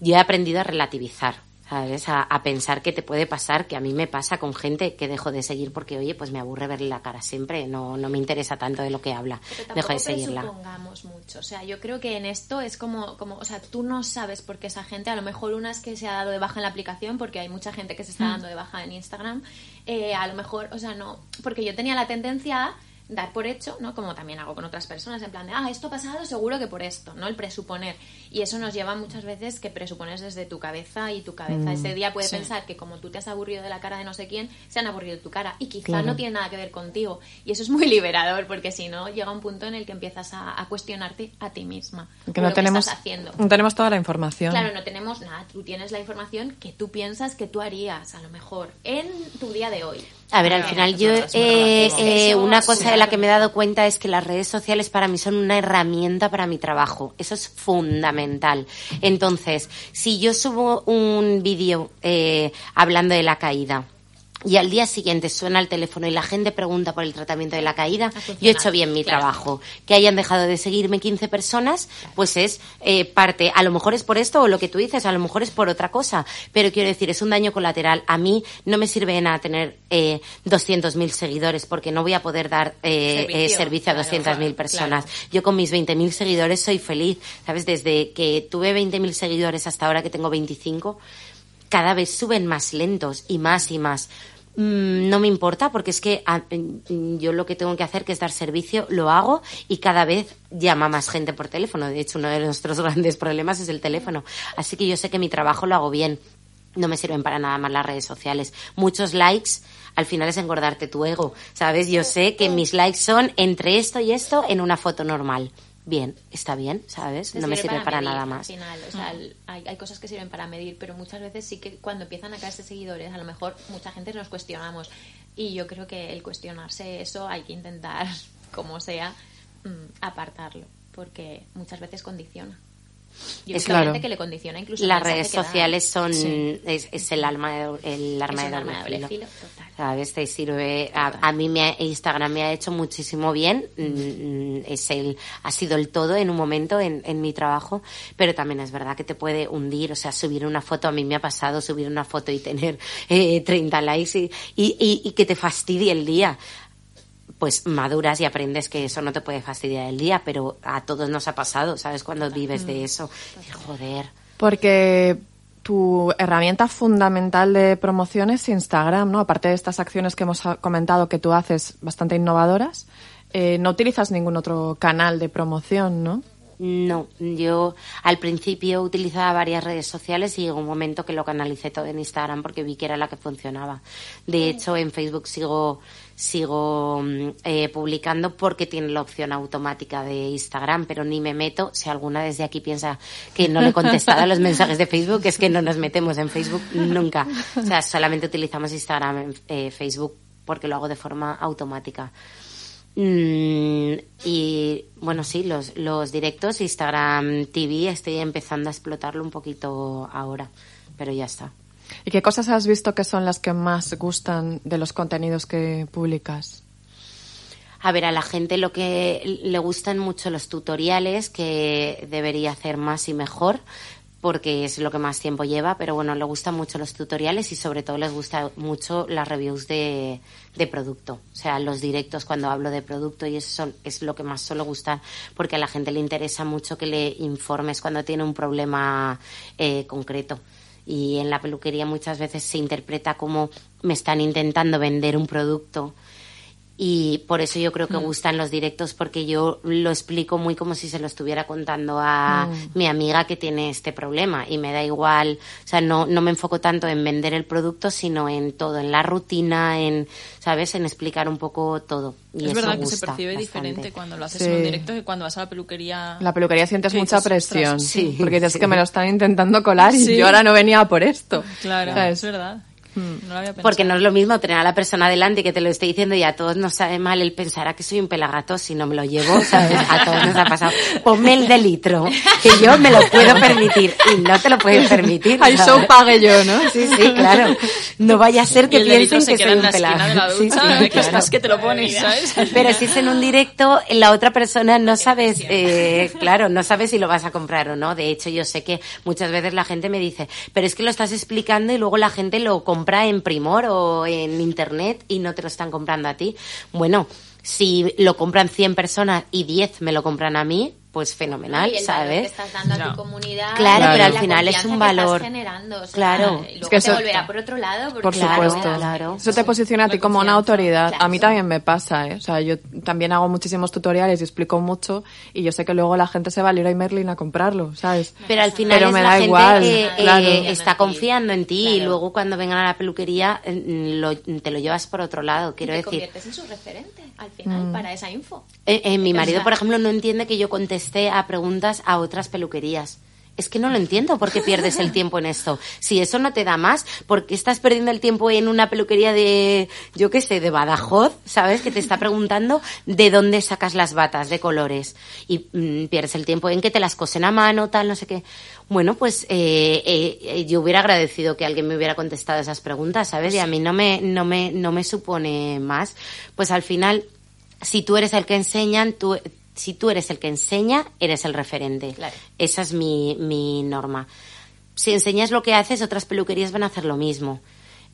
Speaker 3: Yo he aprendido a relativizar. ¿Sabes? A, a pensar que te puede pasar, que a mí me pasa con gente que dejo de seguir porque, oye, pues me aburre verle la cara siempre, no, no me interesa tanto de lo que habla,
Speaker 5: Pero
Speaker 3: dejo de seguirla.
Speaker 5: presupongamos mucho. O sea, yo creo que en esto es como, como, o sea, tú no sabes por qué esa gente, a lo mejor una es que se ha dado de baja en la aplicación, porque hay mucha gente que se está dando de baja en Instagram. Eh, a lo mejor, o sea, no, porque yo tenía la tendencia a dar por hecho, ¿no? Como también hago con otras personas, en plan de, ah, esto ha pasado seguro que por esto, ¿no? El presuponer. Y eso nos lleva muchas veces que presupones desde tu cabeza y tu cabeza ese día puede
Speaker 2: sí.
Speaker 5: pensar que como tú te has aburrido de la cara de no sé quién, se han aburrido de tu cara. Y quizá
Speaker 3: Claro.
Speaker 5: no tiene nada que ver contigo. Y eso es muy liberador, porque si no, llega un punto en el que empiezas a, a cuestionarte a ti misma.
Speaker 4: Que no
Speaker 5: lo
Speaker 4: tenemos,
Speaker 5: estás haciendo.
Speaker 4: no tenemos toda la información.
Speaker 5: Claro, no tenemos nada. Tú tienes la información que tú piensas que tú harías, a lo mejor, en tu día de hoy.
Speaker 3: A ver, al final yo, eh, eh, una cosa de la que me he dado cuenta es que las redes sociales para mí son una herramienta para mi trabajo. Eso es fundamental. Entonces, si yo subo un vídeo eh, hablando de la caída, y al día siguiente suena el teléfono y la gente pregunta por el tratamiento de la caída, yo he hecho bien mi
Speaker 5: claro.
Speaker 3: trabajo. Que hayan dejado de seguirme 15 personas, pues es eh, parte, a lo mejor es por esto o lo que tú dices, a lo mejor es por otra cosa, pero quiero decir, es un daño colateral. A mí no me sirve de nada tener eh, 200.000 seguidores porque no voy a poder dar eh,
Speaker 5: Servicio,
Speaker 3: eh, servicio a
Speaker 5: claro,
Speaker 3: 200.000
Speaker 5: claro,
Speaker 3: personas. Yo con mis 20.000 seguidores soy feliz, ¿sabes? Desde que tuve 20.000 seguidores hasta ahora que tengo 25, cada vez suben más lentos y más y más. Mm, No me importa porque es que mm, yo lo que tengo que hacer que es dar servicio lo hago y cada vez llama más gente por teléfono. De hecho, uno de nuestros grandes problemas es el teléfono. Así que yo sé que mi trabajo lo hago bien. No me sirven para nada más las redes sociales. Muchos likes al final es engordarte tu ego, ¿sabes? Yo sé que mis likes son entre esto y esto en una foto normal. Bien, está bien, ¿sabes? No me sirve para,
Speaker 5: medir,
Speaker 3: nada
Speaker 5: al
Speaker 3: más.
Speaker 5: final. O sea, el- hay, hay cosas que sirven para medir, pero muchas veces sí que cuando empiezan a caerse seguidores, a lo mejor mucha gente nos cuestionamos. Y yo creo que el cuestionarse eso hay que intentar, como sea, mm, apartarlo, porque muchas veces condiciona. Y claro.
Speaker 4: claro.
Speaker 5: que le condiciona incluso el
Speaker 3: Las redes sociales son
Speaker 2: Sí.
Speaker 3: es, es el alma de, el arma
Speaker 5: Es
Speaker 3: de doble
Speaker 5: doble
Speaker 3: filo.
Speaker 5: filo, total.
Speaker 3: ¿Sabes? Te sirve. A, a mí me ha- Instagram me ha hecho muchísimo bien. Mm, Es el, ha sido el todo en un momento en, en mi trabajo. Pero también es verdad que te puede hundir. O sea, subir una foto, a mí me ha pasado subir una foto y tener eh, 30 likes y, y, y- y que te fastidie el día. Pues maduras y aprendes que eso no te puede fastidiar el día, pero a todos nos ha pasado, ¿sabes? Cuando vives de eso. Joder.
Speaker 4: Porque tu herramienta fundamental de promoción es Instagram, ¿no? Aparte de estas acciones que hemos comentado que tú haces bastante innovadoras, eh, no utilizas ningún otro canal de promoción, ¿no?
Speaker 3: No, yo al principio utilizaba varias redes sociales y llegó un momento que lo canalicé todo en Instagram porque vi que era la que funcionaba. De hecho, en Facebook sigo sigo mm, eh, publicando porque tiene la opción automática de Instagram, pero ni me meto. Si alguna desde aquí piensa que no le he contestado a los mensajes de Facebook, es que no nos metemos en Facebook nunca. O sea, solamente utilizamos Instagram, eh, Facebook porque lo hago de forma automática. Mm, y bueno, sí, los, los directos, Instagram TV, estoy empezando a explotarlo un poquito ahora, pero ya está.
Speaker 4: ¿Y qué cosas has visto que son las que más gustan de los contenidos que publicas?
Speaker 3: A ver, a la gente lo que le gustan mucho los tutoriales, que debería hacer más y mejor, porque es lo que más tiempo lleva, pero bueno, le gustan mucho los tutoriales y sobre todo les gusta mucho las reviews de, producto. O sea, los directos cuando hablo de producto y eso es lo que más suele gustar, porque a la gente le interesa mucho que le informes cuando tiene un problema eh, concreto. Y en la peluquería muchas veces se interpreta como me están intentando vender un producto y por eso yo creo que gustan los directos porque yo lo explico muy como si se lo estuviera contando a mi amiga que tiene este problema y me da igual, o sea, no, no me enfoco tanto en vender el producto, sino en todo, en la rutina, en, ¿sabes? En explicar un poco todo. Y
Speaker 2: es verdad que se percibe
Speaker 3: bastante.
Speaker 2: diferente cuando lo haces
Speaker 4: Sí.
Speaker 2: en un directo que cuando vas a la peluquería.
Speaker 4: La peluquería sientes mucha
Speaker 2: dices, "Ostras,
Speaker 4: presión.
Speaker 3: sí,
Speaker 4: porque dices
Speaker 3: sí.
Speaker 4: que me lo están intentando colar y yo ahora no venía por esto.
Speaker 2: Claro,
Speaker 4: ¿Sabes?
Speaker 2: es verdad. No lo había pensado.
Speaker 3: Porque no es lo mismo tener a la persona delante que te lo esté diciendo y a todos nos sabe mal el pensar a que soy un pelagato si no me lo llevo, ¿sabes? A todos nos ha pasado. Ponme el de litro, que yo me lo puedo permitir y no te lo puedes permitir.
Speaker 4: Ay, show pague yo, ¿no?
Speaker 3: Sí, sí, claro. No vaya a ser que piensen
Speaker 2: se
Speaker 3: que soy un pelagato. Sí, sí,
Speaker 2: que
Speaker 3: claro.
Speaker 2: estás que te lo pones, ¿sabes?
Speaker 3: Pero si es en un directo, la otra persona no sabes, eh, claro, no sabes si lo vas a comprar o no. De hecho, yo sé que muchas veces la gente me dice, pero es que lo estás explicando y luego la gente lo compra en Primor o en Internet y no te lo están comprando a ti. Bueno, si lo compran 100 personas y 10 me lo compran a mí, pues fenomenal,
Speaker 5: Y el valor que
Speaker 3: ¿sabes?
Speaker 5: estás dando a
Speaker 2: Ya.
Speaker 5: tu comunidad.
Speaker 3: Claro,
Speaker 4: pero al
Speaker 3: final es un
Speaker 5: que estás
Speaker 3: valor.
Speaker 5: generando, o sea,
Speaker 3: Claro.
Speaker 5: Y
Speaker 4: Es
Speaker 5: luego
Speaker 4: que
Speaker 5: te
Speaker 4: eso-
Speaker 5: volverá por otro lado. porque
Speaker 4: Por
Speaker 3: Claro,
Speaker 4: supuesto.
Speaker 3: claro.
Speaker 4: Eso te posiciona a ti como una autoridad.
Speaker 5: claro.
Speaker 4: A mí también me pasa, ¿eh? O sea, yo también hago muchísimos tutoriales y explico mucho y yo sé que luego la gente se va a Leroy Merlin a comprarlo, ¿sabes?
Speaker 3: Pero al final
Speaker 4: Pero
Speaker 3: es
Speaker 4: me
Speaker 3: la
Speaker 4: da
Speaker 3: gente
Speaker 4: igual,
Speaker 3: eh,
Speaker 4: claro.
Speaker 3: eh, está confiando en ti y
Speaker 5: Claro.
Speaker 3: luego cuando vengan a la peluquería eh, lo- te lo llevas por otro lado, quiero
Speaker 5: te
Speaker 3: decir.
Speaker 5: conviertes en su referente al final
Speaker 4: Mm.
Speaker 5: para esa info.
Speaker 3: Eh, eh, mi marido,
Speaker 5: sea-
Speaker 3: por ejemplo, no entiende que yo a preguntas a otras peluquerías. Es que no lo entiendo por qué pierdes el tiempo en esto. Si eso no te da más, ¿por qué estás perdiendo el tiempo en una peluquería de, yo qué sé, de Badajoz, ¿sabes? Que te está preguntando de dónde sacas las batas de colores. Y mm, pierdes el tiempo en que te las cosen a mano, tal, no sé qué. Bueno, pues eh, eh, yo hubiera agradecido que alguien me hubiera contestado esas preguntas, ¿sabes? Y a mí no me, no me, no me supone más. Pues al final, si tú eres el que enseñan, tú, si tú eres el que enseña, eres el referente.
Speaker 5: Claro.
Speaker 3: Esa es mi, mi norma. Si enseñas lo que haces, otras peluquerías van a hacer lo mismo.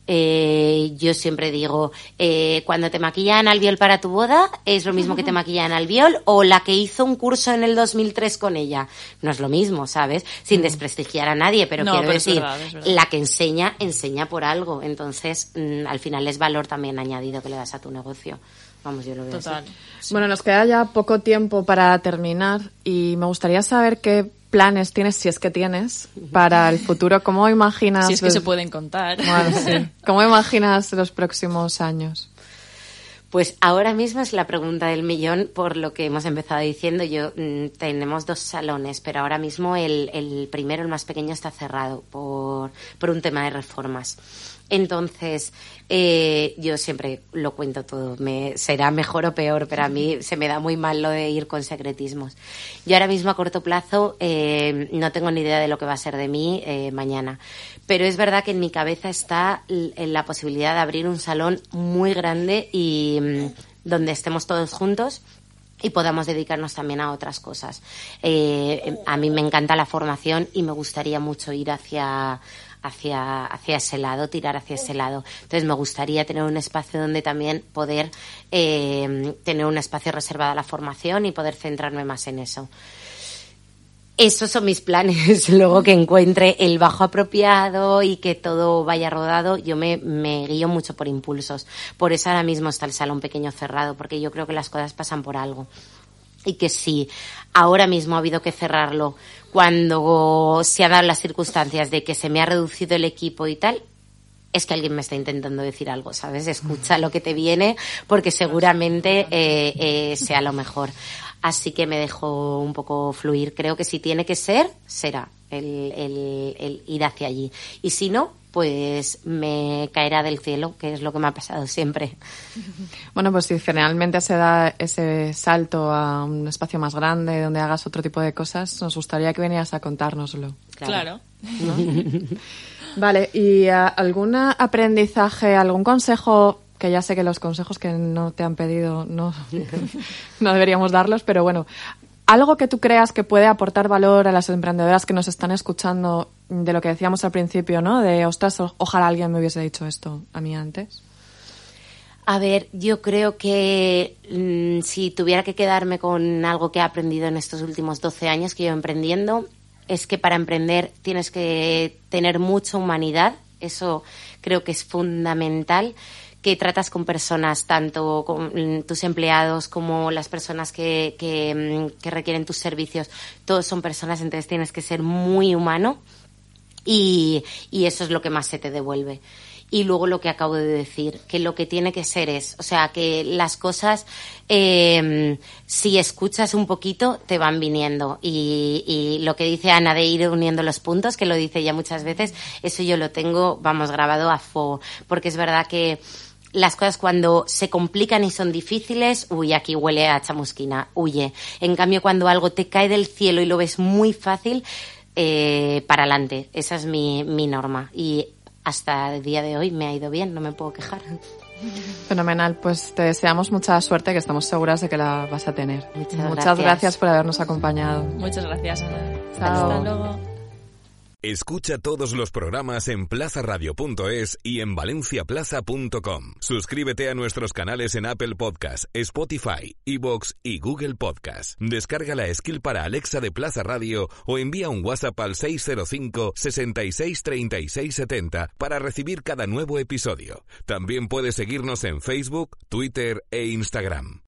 Speaker 3: Eh, yo siempre digo, eh, cuando te maquillan albiol para tu boda, es lo mismo que te maquillan albiol o la que hizo un curso en el 2003 con ella. No es lo mismo, ¿sabes? Sin desprestigiar a nadie, pero
Speaker 2: No,
Speaker 3: quiero
Speaker 2: pero
Speaker 3: decir,
Speaker 2: verdad, es verdad.
Speaker 3: la que enseña, enseña por algo. Entonces, mm, al final es valor también añadido que le das a tu negocio. Vamos, yo lo veo así.
Speaker 2: Total.
Speaker 4: Bueno, nos queda ya poco tiempo para terminar y me gustaría saber qué planes tienes, si es que tienes, para el futuro. ¿Cómo imaginas?
Speaker 2: Si es que
Speaker 4: los-
Speaker 2: se pueden contar.
Speaker 4: Bueno, sí. ¿Cómo imaginas los próximos años?
Speaker 3: Pues ahora mismo es la pregunta del millón, por lo que hemos empezado diciendo. Yo mm, tenemos dos salones, pero ahora mismo el, el primero, el más pequeño, está cerrado por, por un tema de reformas. Entonces, eh, yo siempre lo cuento todo. Me, será mejor o peor, pero a mí se me da muy mal lo de ir con secretismos. Yo ahora mismo a corto plazo eh, no tengo ni idea de lo que va a ser de mí eh, mañana. Pero es verdad que en mi cabeza está la posibilidad de abrir un salón muy grande y mm, donde estemos todos juntos y podamos dedicarnos también a otras cosas. Eh, a mí me encanta la formación y me gustaría mucho ir hacia hacia hacia ese lado, tirar hacia ese lado. Entonces me gustaría tener un espacio donde también poder eh, tener un espacio reservado a la formación y poder centrarme más en eso. Esos son mis planes. Luego que encuentre el bajo apropiado y que todo vaya rodado, yo me, guío mucho por impulsos. Por eso ahora mismo está el salón pequeño cerrado, porque yo creo que las cosas pasan por algo. Y que si ahora mismo ha habido que cerrarlo cuando se han dado las circunstancias de que se me ha reducido el equipo y tal, es que alguien me está intentando decir algo, ¿sabes? Escucha lo que te viene porque seguramente eh, eh, sea lo mejor. Así que me dejo un poco fluir. Creo que si tiene que ser, será el, el- el ir hacia allí. Y si no, pues me caerá del cielo, que es lo que me ha pasado siempre.
Speaker 4: Bueno, pues si generalmente se da ese salto a un espacio más grande donde hagas otro tipo de cosas, nos gustaría que vinieras a contárnoslo.
Speaker 2: Claro.
Speaker 4: Vale, ¿y ah, algún aprendizaje, algún consejo? Que ya sé que los consejos que no te han pedido no, no deberíamos darlos, pero bueno, algo que tú creas que puede aportar valor a las emprendedoras que nos están escuchando de lo que decíamos al principio, ¿no? De, ostras, ojalá alguien me hubiese dicho esto a mí antes.
Speaker 3: A ver, yo creo que mm, si tuviera que quedarme con algo que he aprendido en estos últimos 12 años que llevo emprendiendo, es que para emprender tienes que tener mucha humanidad. Eso creo que es fundamental. Que tratas con personas, tanto tus empleados como las personas que, que, mm, que requieren tus servicios, todos son personas, entonces tienes que ser muy humano y, y eso es lo que más se te devuelve. Y luego lo que acabo de decir, que lo que tiene que ser es, o sea, que las cosas, eh, si escuchas un poquito, te van viniendo. Y, y, lo que dice Ana de ir uniendo los puntos, que lo dice ya muchas veces, eso yo lo tengo, vamos, grabado a fuego, porque es verdad que las cosas cuando se complican y son difíciles, uy, aquí huele a chamusquina, huye. En cambio, cuando algo te cae del cielo y lo ves muy fácil, eh, para adelante. Esa es mi, mi norma. Y hasta el día de hoy me ha ido bien, no me puedo quejar.
Speaker 4: Fenomenal, pues te deseamos mucha suerte, que estamos seguras de que la vas a tener.
Speaker 3: Muchas,
Speaker 4: Muchas
Speaker 3: gracias.
Speaker 4: gracias. por habernos acompañado.
Speaker 2: Muchas gracias, Ana.
Speaker 4: Chao.
Speaker 2: Hasta luego.
Speaker 6: Escucha todos los programas en plazaradio.es y en valenciaplaza.com. Suscríbete a nuestros canales en Apple Podcast, Spotify, Evox y Google Podcast. Descarga la skill para Alexa de Plaza Radio o envía un WhatsApp al 605 66 36 70 para recibir cada nuevo episodio. También puedes seguirnos en Facebook, Twitter e Instagram.